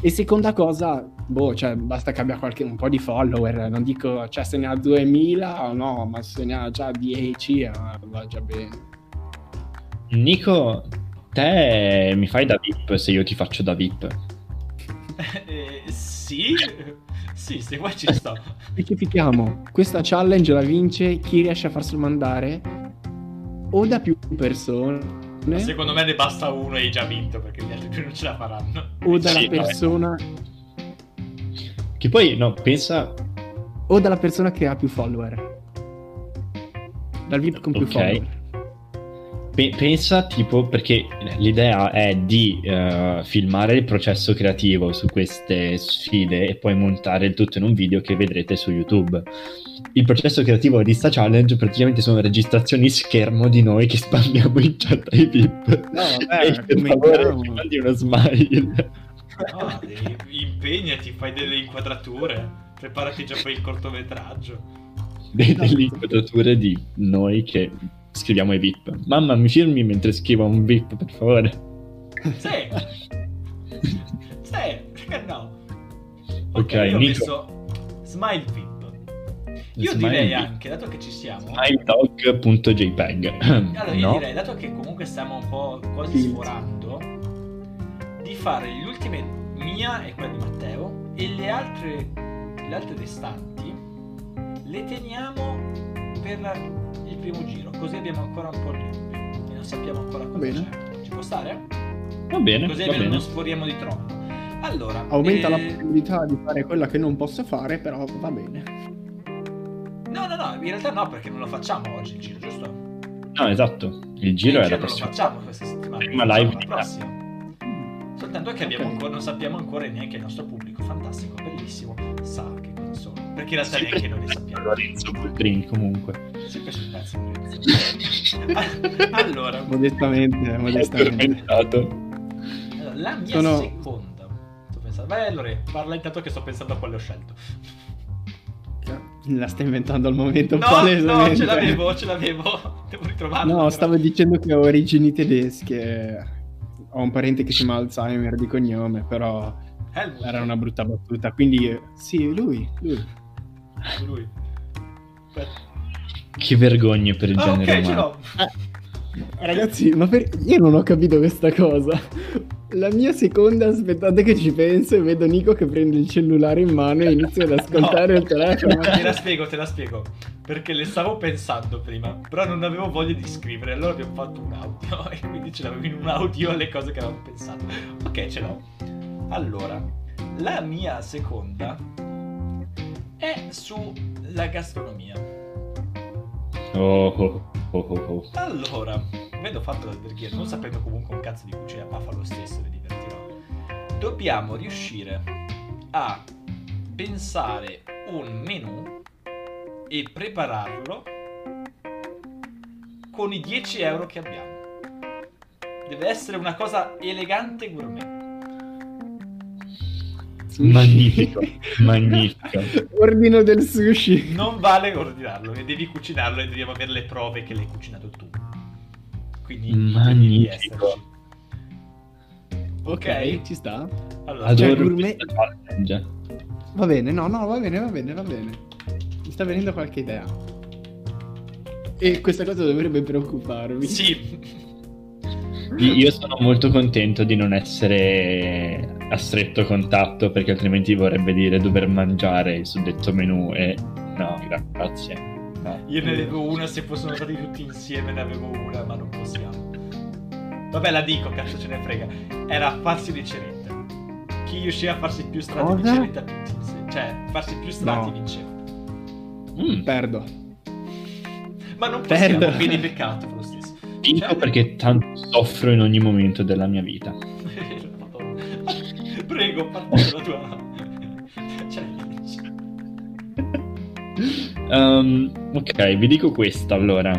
E seconda cosa, boh, cioè, basta che abbia qualche, un po' di follower. Non dico, cioè, se ne ha 2000 o no, ma se ne ha già 10, eh, va già bene. Nico, te mi fai da VIP se io ti faccio da VIP. Eh, sì, sì, se vuoi ci sto. Specifichiamo, questa challenge la vince chi riesce a farselo mandare o da più persone Secondo me ne basta uno e hai già vinto perché gli altri due non ce la faranno. o dalla Sì, persona Che poi, no, pensa... o dalla persona che ha più follower. Dal VIP con più Ok. follower. Pe- pensa tipo perché l'idea è di eh, filmare il processo creativo su queste sfide e poi montare il tutto in un video che vedrete su YouTube. Il processo creativo di sta challenge praticamente sono registrazioni schermo di noi che spammiamo in chat ai VIP. No, vabbè, E per favore, mi mandi uno smile. No, devi- impegnati, fai delle inquadrature, preparati già per il cortometraggio. De- delle inquadrature di noi che scriviamo ai VIP. Mamma, mi filmi mentre scrivo un VIP, per favore. Sì! Sì, perché no? Ok, io ho Nico. messo Smile VIP. Io Smile direi VIP. anche, dato che ci siamo... Smiledog.jpg. Allora, io no? direi, dato che comunque stiamo un po' quasi Sì. sforando, di fare le ultime mia e quella di Matteo e le altre, le altre restanti le teniamo per il primo giro, così abbiamo ancora un po' di dubbio e non sappiamo ancora cosa bene. c'è. Ci può stare? Va bene, Così va bene. non sforiamo di troppo. Allora, Aumenta la eh, possibilità di fare quella che non posso fare, però va bene. No, no, no, in realtà no, perché non lo facciamo oggi il giro, giusto? No, esatto. Il giro il è la non lo prossima. facciamo questa settimana. Prima lo live la prossima. Soltanto che abbiamo Ok. ancora, non sappiamo ancora neanche il nostro pubblico fantastico, bellissimo, sa che. Perché in realtà Sempre neanche noi ne sappiamo. Lorenzo Boldrin comunque. Sempre sul pezzo. Lorenzo. allora, Modestamente, modestamente. Addormentato. allora, la mia Sono- seconda. Sto pensando, vai Lore, parla intanto che sto pensando a quale ho scelto. La stai inventando al momento No, palesemente. no, ce l'avevo, ce l'avevo. Devo ritrovarlo. No, però. stavo dicendo che ho origini tedesche. Ho un parente che si chiama Alzheimer di cognome, però Helmut. era una brutta battuta. Quindi sì, lui, lui. Lui. Aspetta. Che vergogna per il Ah, genere ok, ce umano. l'ho. Ragazzi, ma per... io non ho capito questa cosa. La mia seconda, aspettate che ci penso e vedo Nico che prende il cellulare in mano e inizia ad ascoltare No. il telefono. Te la spiego, te la spiego. Perché le stavo pensando prima, però non avevo voglia di scrivere, allora abbiamo fatto un audio e quindi ce l'avevo in un audio le cose che avevamo pensato. Ok, ce l'ho. Allora, la mia seconda è sulla gastronomia. Oh, oh, oh, oh, oh. Allora, avendo fatto l'alberghiere, non sapendo comunque un cazzo di cucina, ma fa lo stesso, mi divertirò. Dobbiamo riuscire a pensare un menù e prepararlo con i 10 euro che abbiamo. Deve essere una cosa elegante e gourmet. Magnifico, magnifico. Ordino del sushi. Non vale ordinarlo, devi cucinarlo e dobbiamo avere le prove che l'hai cucinato tu. Quindi Magnifico. esserci. Ok, ci sta. Allora, Adoro Cioè, gourmet- challenge. Va bene, no, no, va bene, va bene, va bene. Mi sta venendo qualche idea. E questa cosa dovrebbe preoccuparmi. Sì, Io sono molto contento di non essere a stretto contatto perché altrimenti vorrebbe dire dover mangiare il suddetto menù e no, grazie. No. io ne avevo una, se fossero stati tutti insieme ne avevo una, ma non possiamo. Vabbè, la dico, cazzo ce ne frega. Era farsi le cenette. Chi riusciva a farsi più strati di Cosa? tutti insieme. Cioè, farsi più strati No. vinceva. Mm, Perdo. Ma non possiamo, Perdo. quindi peccato stesso. Vinco Cioè- perché tanto soffro in ogni momento della mia vita. Prego, parti la tua. Um, ok, vi dico questa allora.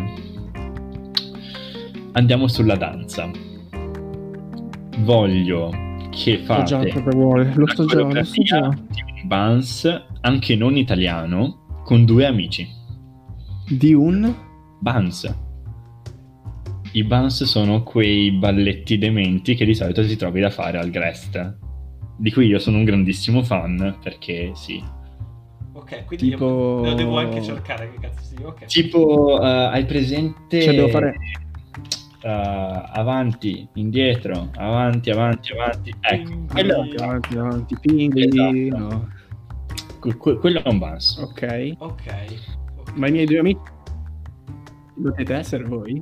Andiamo sulla danza. Voglio che fate già vuole, lo so già, lo coreografia già. di un Buns, anche non italiano, con due amici. Di un... Buns. I Buns sono quei balletti dementi che di solito ti trovi da fare al Grest. Di cui io sono un grandissimo fan perché sì. Ok, quindi Tipo- io lo devo anche cercare, che cazzo sia. Ok. Tipo, eh, hai presente... Cioè, devo fare- eh, avanti, indietro, avanti, avanti, avanti. Ecco, Quindi- quello, Avanti, avanti, avanti, pingui, Esatto. no. que- que- quello è un Buns. Ok. Ok. ok. Ma i miei due amici... Potete essere voi?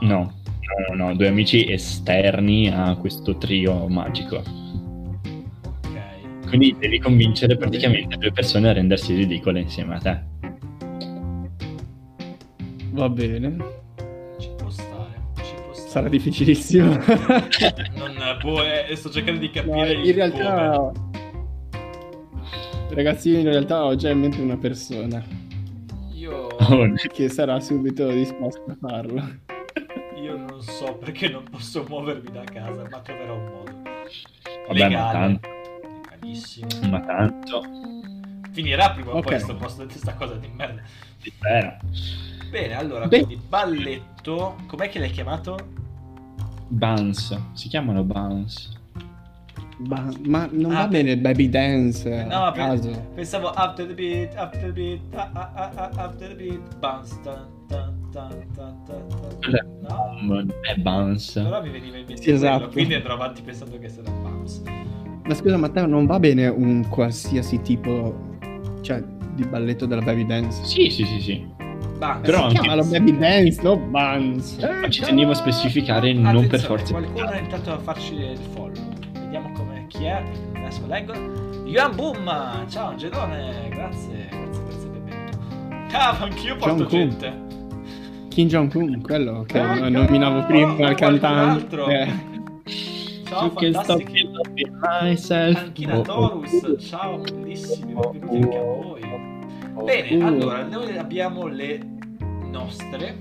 No, no, no, no, due amici esterni a questo trio magico. Ok. Quindi devi convincere praticamente due persone a rendersi ridicole insieme a te. Va bene. Ci può stare, ci può sarà difficilissimo. Non, boh, eh, sto cercando di capire No, in realtà, come. ragazzi, io in realtà ho già in mente una persona Io, Oh, che sarà subito disposta a farlo. Non so perché non posso muovermi da casa, ma troverò un modo. Vabbè, ma Legale. tanto, Legalissimo. ma tanto, Finirà prima o Ok. poi sto posto di questa cosa di merda. si spera. Bene, allora, Beh. quindi balletto. Com'è che l'hai chiamato? Buns, si chiamano Buns. Ba- ma non Ah, va bene il baby dance No, a pe- caso. pensavo after the beat, after the beat, ah, ah, ah, ah, after the beat, bounce, tan, tan, è No, è Buns. però mi veniva in mente Sì, esatto. quindi andrò avanti pensando che sarà bounce. Ma scusa, Matteo, non va bene un qualsiasi tipo, cioè, di balletto della baby dance? Sì, sì, sì, sì. Bounce. Però si anche- chiamalo baby dance, no buns. Ma ci tenevo a specificare non per Attenzione, forza. Qualcuno ha iniziato a farci il follow. Vediamo come chi è. Adesso leggo. Yuan Boom! Ciao Angelone, grazie, grazie, grazie, benvenuto. Ah, anch'io porto John gente. Kim Jong-un, quello che Oh, nominavo no, prima, oh, il cantante. altro. Eh, Ciao, fantastici. loving myself. Anchina Oh, oh, ciao, bellissimi, benvenuti anche a voi. oh, Bene, oh. allora, noi abbiamo le nostre.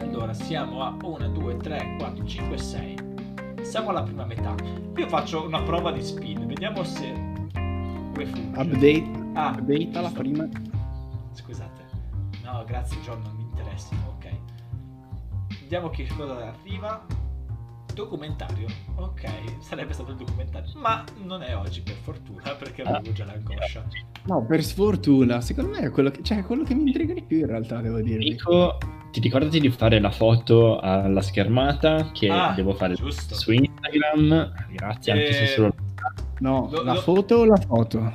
Allora, siamo a 1, 2, 3, 4, 5, 6. Siamo alla prima metà. Io faccio una prova di spin, vediamo se... Update, Ah, update la giusto. prima. Scusate. No, grazie John, non mi interessa. Vediamo che cosa arriva. Documentario. Ok, sarebbe stato il documentario. Ma non è oggi per fortuna perché avevo già l'angoscia. No, per sfortuna, secondo me è quello che, cioè, quello che mi intriga di più in realtà, devo dirvi. Nico, ti ricordati di fare la foto alla schermata che Ah, devo fare giusto. su Instagram. Grazie, anche se Eh, solo No, Lo- la lo- foto o la foto?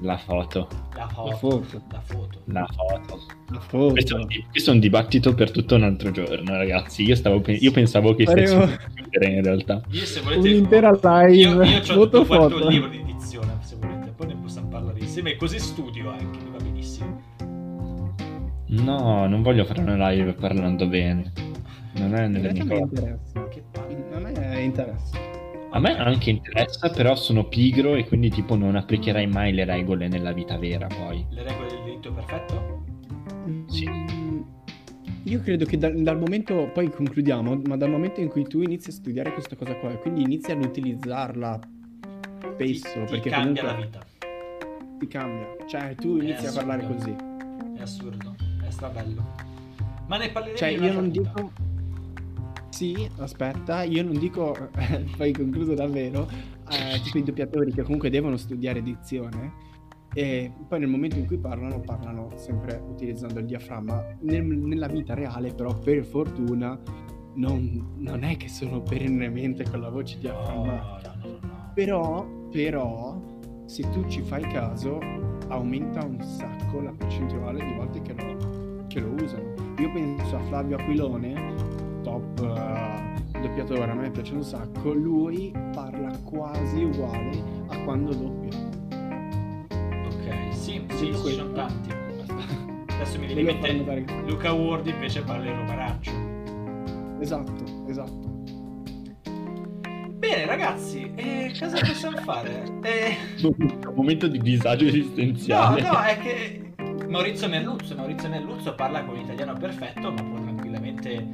La foto. La foto. La foto. La foto. La foto. La foto. Questo, è un questo è un dibattito per tutto un altro giorno, ragazzi. Io, stavo io pensavo che Faremo- stessi chiudere in realtà. Io se volete Un'intera live, Io, io ho foto foto. il libro di edizione, se volete, poi ne possiamo parlare insieme così studio anche, mi va benissimo. No, non voglio fare una live parlando bene. Non è nelle mie mi cose. interessa. Che palle. A me anche interessa, però sono pigro e quindi tipo non applicherai mai le regole nella vita vera poi. Le regole del diritto perfetto? Sì. Mm, Io credo che dal, dal momento, poi concludiamo, ma dal momento in cui tu inizi a studiare questa cosa qua e quindi inizi ad utilizzarla spesso, ti, ti perché cambia comunque la vita. ti cambia. Cioè, tu inizi a parlare così. È assurdo, è strabello. Ma ne parleremo Cioè, in io non dico... Sì, aspetta, io non dico, poi concludo davvero, eh, tipo i doppiatori che comunque devono studiare dizione e poi nel momento in cui parlano, parlano sempre utilizzando il diaframma. Nel- nella vita reale però, per fortuna, non, non è che sono perennemente con la voce diaframmatica. no, no, no. Però, però, se tu ci fai caso, aumenta un sacco la percentuale di volte che lo, che lo usano. Io penso a Flavio Aquilone, top eh, doppiatore, a me piace un sacco. Lui parla quasi uguale a quando doppia. Ok, sì, sì, Dico ci questo. sono tanti. Adesso mi viene in mente notare- Luca Ward invece parla in romaraccio. Esatto, esatto. Bene ragazzi, e cosa possiamo fare? Eh, Un momento di disagio no, esistenziale. no, è che Maurizio Merluzzo, Maurizio Merluzzo parla con l'italiano perfetto, ma può tranquillamente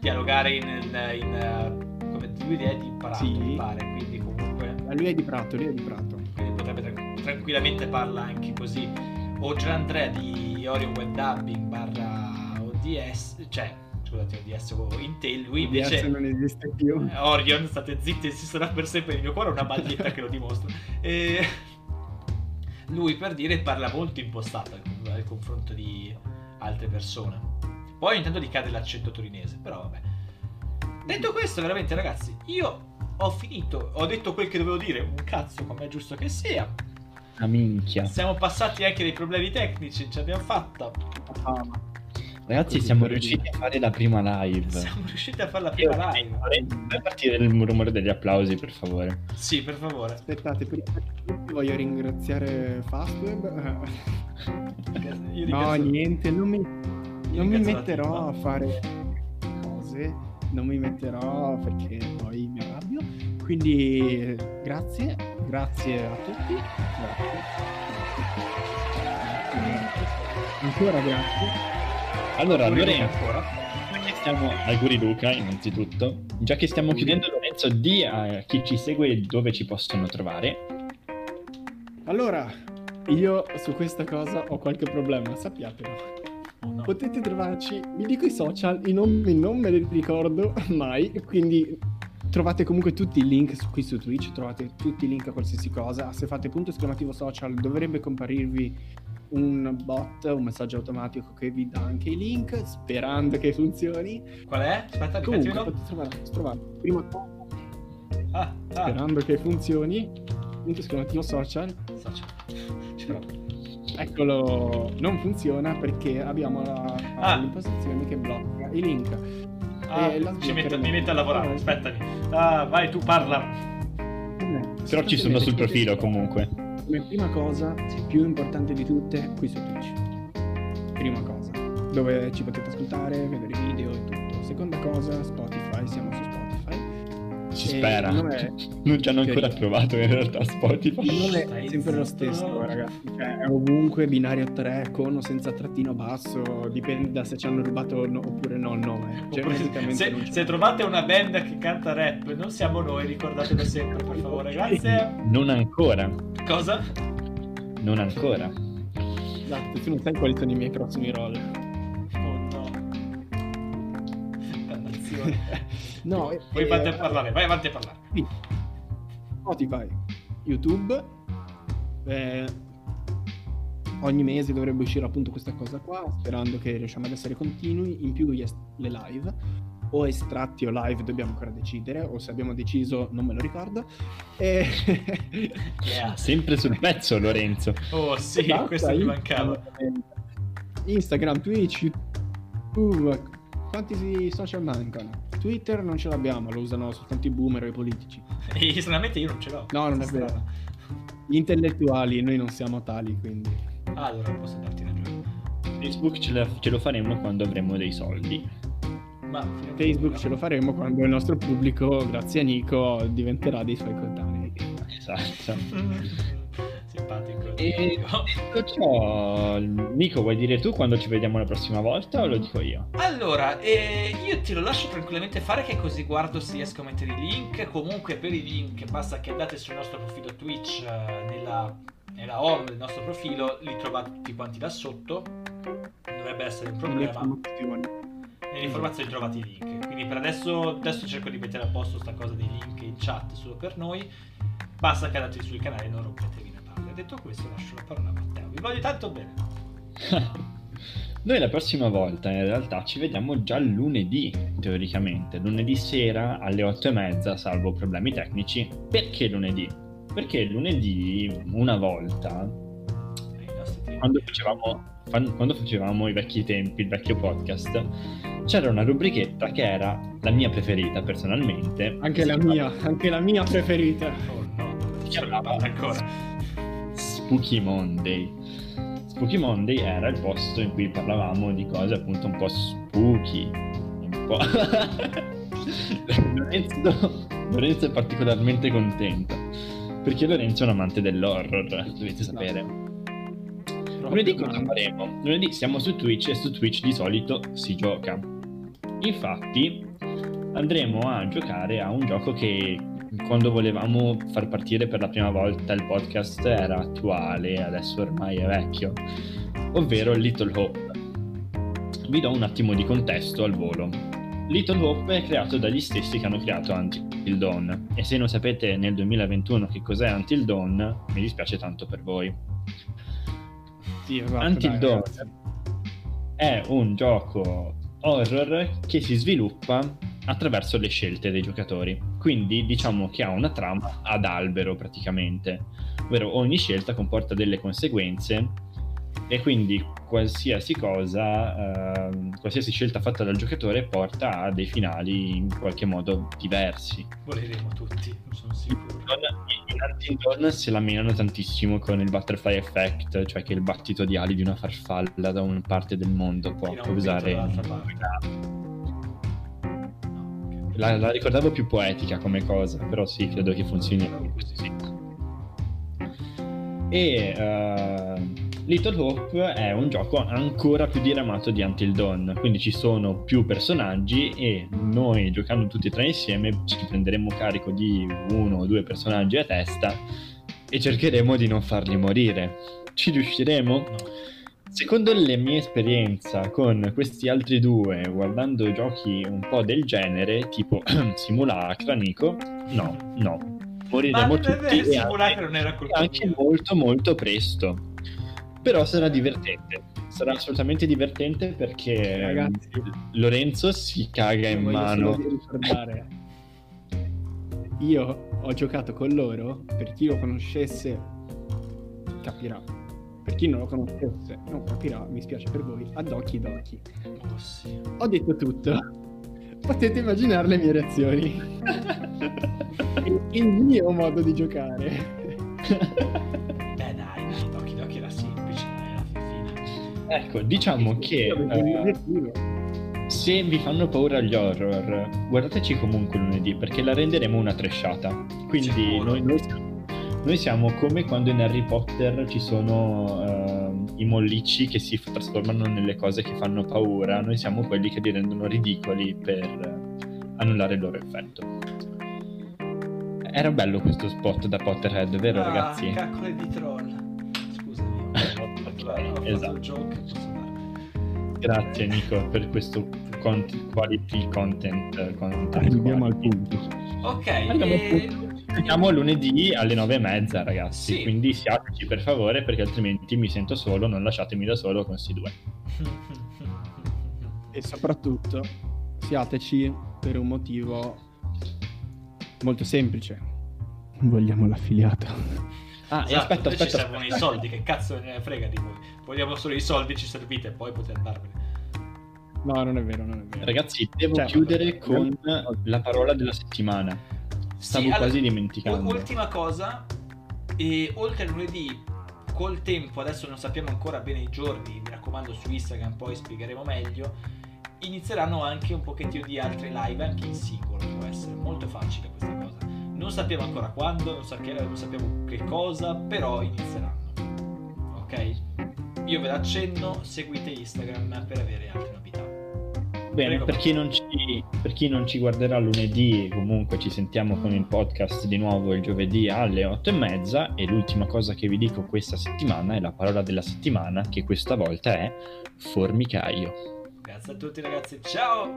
dialogare in, in, eh, come lui è di Prato, Sì. mi pare, quindi comunque Ma lui è di Prato, lui è di Prato. quindi potrebbe tra- tranquillamente parla anche così. O Gian Andrea di Orion Web Dubbing barra ODS, cioè scusate ODS o Intel, lui Invece invece non esiste più. Orion, state zitti, esisterà per sempre nel mio cuore una maglietta che lo dimostra. E lui per dire parla molto impostato al confronto di altre persone. Poi ogni tanto gli cade l'accento torinese, però vabbè. Detto questo, veramente ragazzi, io ho finito, ho detto quel che dovevo dire, un cazzo come è giusto che sia. Una minchia. Siamo passati anche dei problemi tecnici, ce l'abbiamo fatta. Ah, Ragazzi, Così siamo riusciti dire. a fare la prima live. Siamo riusciti a fare la Io prima live. vorrei partire il rumore degli applausi, per favore. Sì, per favore. Aspettate, prima voglio ringraziare Fastweb. Io No, niente, non mi, non mi metterò a fare cose non mi metterò perché poi mi arrabbio. Quindi grazie, grazie a tutti. Grazie. Ancora grazie. Allora, Lorenzo, ancora. stiamo... Auguri Luca, innanzitutto. Già che stiamo chiudendo, Lorenzo, di a chi ci segue dove ci possono trovare. Allora, io su questa cosa ho qualche problema, sappiatelo. No. Potete trovarci, vi dico i social, i nomi non me li ricordo mai, quindi trovate comunque tutti i link su- qui su Twitch, trovate tutti i link a qualsiasi cosa. Se fate punto esclamativo social dovrebbe comparirvi un bot, un messaggio automatico che vi dà anche i link, sperando che funzioni. Qual è? Aspetta, Comunque potete trovare, trovare prima Ah, ah. sperando che funzioni, punto esclamativo social, Social. Ce l'ho. Eccolo, non funziona perché abbiamo la, Ah. l'impostazione che blocca i link. Ah, ci metto- mi metto a lavorare, aspettami. Ah, vai, tu parla. Però ci sono sul profilo comunque. Come prima cosa, più importante di tutte, qui su Twitch. Prima cosa, dove ci potete ascoltare, vedere i video e tutto. Seconda cosa, Spotify, siamo su Spotify. Si E spera. è- Non ci hanno ancora Teoria. provato in realtà Spotify. Il nome è sempre lo stesso, ragazzi. Cioè, è ovunque binario 3 con o senza trattino basso. Dipende da se ci hanno rubato no- oppure no il nome. Cioè, Oppure praticamente se, c'è. se trovate una band che canta rap, non siamo noi, ricordatelo sempre, per favore, grazie. Non ancora. Cosa? Non ancora. Esatto, tu non sai quali sono i miei prossimi roll. Dannazione. no, Voi eh, fate a parlare, vai avanti a parlare. Spotify, YouTube. eh, ogni mese dovrebbe uscire appunto questa cosa qua, sperando che riusciamo ad essere continui. In più est- le live, o estratti o live dobbiamo ancora decidere, o se abbiamo deciso non me lo ricordo. E... Yeah. Sempre sul pezzo, Lorenzo. Oh sì, Basta, questo mi Instagram. mancava. Instagram, Twitch, YouTube, quanti si- social mancano? Twitter non ce l'abbiamo, lo usano soltanto i boomer o i politici. E stranamente io non ce l'ho. No, non è Strano. vero. Gli intellettuali, noi non siamo tali, quindi... Ah, allora posso darti ragione. Facebook ce, la- ce lo faremo quando avremo dei soldi. Ma Facebook ce lo faremo quando il nostro pubblico, grazie a Nico, diventerà dei suoi coetanei. Esatto. Simpatico. E detto ciò, Nico, vuoi dire tu quando ci vediamo la prossima volta o lo dico io? Allora, eh, io ti lo lascio tranquillamente fare che così guardo se riesco a mettere i link. Comunque per i link basta che andate sul nostro profilo Twitch eh, nella, nella home del nostro profilo, li trovate tutti quanti là sotto. Non dovrebbe essere un Le problema. Nelle informazioni trovate i link. Quindi per adesso, adesso cerco di mettere a posto sta cosa dei link in chat solo per noi. Basta che andate sul canale e non rompetevi. Detto questo lascio la parola a Matteo. Vi voglio tanto bene. Noi la prossima volta in realtà ci vediamo già lunedì, teoricamente, lunedì sera alle 8 e mezza, salvo problemi tecnici. Perché lunedì? Perché lunedì, una volta, quando facevamo, quando facevamo i vecchi tempi, il vecchio podcast, c'era una rubrichetta che era la mia preferita personalmente. Anche la chiamava mia, anche la mia preferita. Oh no, non Si ce la chiamava parla ancora. Spooky Monday. Spooky Monday era il posto in cui parlavamo di cose appunto un po' spooky, un po'... Lorenzo, Lorenzo è particolarmente contento perché Lorenzo è un amante dell'horror, dovete sapere. Lunedì cosa faremo? Lunedì siamo su Twitch e su Twitch di solito si gioca. Infatti andremo a giocare a un gioco che quando volevamo far partire per la prima volta il podcast era attuale, adesso ormai è vecchio, ovvero Little Hope. Vi do un attimo di contesto al volo. Little Hope è creato dagli stessi che hanno creato Until Dawn e se non sapete nel 2021 che cos'è Until Dawn mi dispiace tanto per voi. Sì, esatto, Until dai, Dawn è un gioco horror che si sviluppa attraverso le scelte dei giocatori. Quindi diciamo che ha una trama ad albero praticamente, ovvero ogni scelta comporta delle conseguenze e quindi qualsiasi cosa, ehm, qualsiasi scelta fatta dal giocatore porta a dei finali in qualche modo diversi. Moriremo tutti, non sono sicuro. In Dawn se la menano tantissimo con il butterfly effect, cioè che il battito di ali di una farfalla da una parte del mondo può causare la, la ricordavo più poetica come cosa, però sì, credo che funzioni in questo senso. E uh, Little Hope è un gioco ancora più diramato di Until Dawn, quindi ci sono più personaggi e noi giocando tutti e tre insieme ci prenderemo carico di uno o due personaggi a testa e cercheremo di non farli morire. Ci riusciremo? No. Secondo la mia esperienza con questi altri due, guardando giochi un po' del genere, tipo Simulacra, Nico, no, no. Ma Moriremo è tutti e Simulacra anche, non era colpa anche mia. molto molto presto. Però sarà divertente, sarà assolutamente divertente perché Ragazzi. Lorenzo si caga in mano. Io ho giocato con loro, per chi lo conoscesse capirà. Per chi non lo conoscesse non capirà, mi spiace per voi, ad occhi d'occhi. Oh, sì. Ho detto tutto. Potete immaginare le mie reazioni. il, il mio modo di giocare. Beh dai, Doki Doki era semplice, era fine. Ecco, diciamo che se vi fanno paura gli horror, guardateci comunque lunedì perché la renderemo una tresciata. Quindi Sicuro. noi, noi siamo, noi siamo come quando in Harry Potter ci sono ehm, i mollicci che si trasformano nelle cose che fanno paura, noi siamo quelli che li rendono ridicoli per eh, annullare il loro effetto. Era bello questo spot da Potterhead, vero ah, ragazzi? caccole di troll. Scusami, ho fatto, la, ho fatto Esatto. joke. Grazie Nico per questo cont- quality content. content Arriviamo al punto. Ok, Andiamo e... Ci vediamo lunedì alle nove e mezza, ragazzi. Sì. Quindi siateci per favore, perché altrimenti mi sento solo. Non lasciatemi da solo con sti due. E soprattutto siateci per un motivo molto semplice. Vogliamo l'affiliato. Ah, Esatto, aspetta, noi ci aspetta. servono i soldi, che cazzo ne frega di voi? Vogliamo solo i soldi, ci servite e poi potete andarvene. No, non è vero, non è vero. Ragazzi, devo Cioè, chiudere con vabbè. la parola della settimana. Stavo Sì, quasi allora, dimenticando. Ultima cosa, e oltre a lunedì, col tempo, adesso non sappiamo ancora bene i giorni, mi raccomando su Instagram poi spiegheremo meglio, inizieranno anche un pochettino di altre live, anche in singolo, può essere molto facile questa cosa. Non sappiamo ancora quando, non, sappiamo, non sappiamo che cosa, però inizieranno. Ok? Io ve l'accenno, seguite Instagram per avere altre novità. Bene, per chi, non ci, per chi non ci guarderà lunedì, comunque ci sentiamo con il podcast di nuovo il giovedì alle otto e mezza. E l'ultima cosa che vi dico questa settimana è la parola della settimana, che questa volta è formicaio. Grazie a tutti ragazzi, ciao!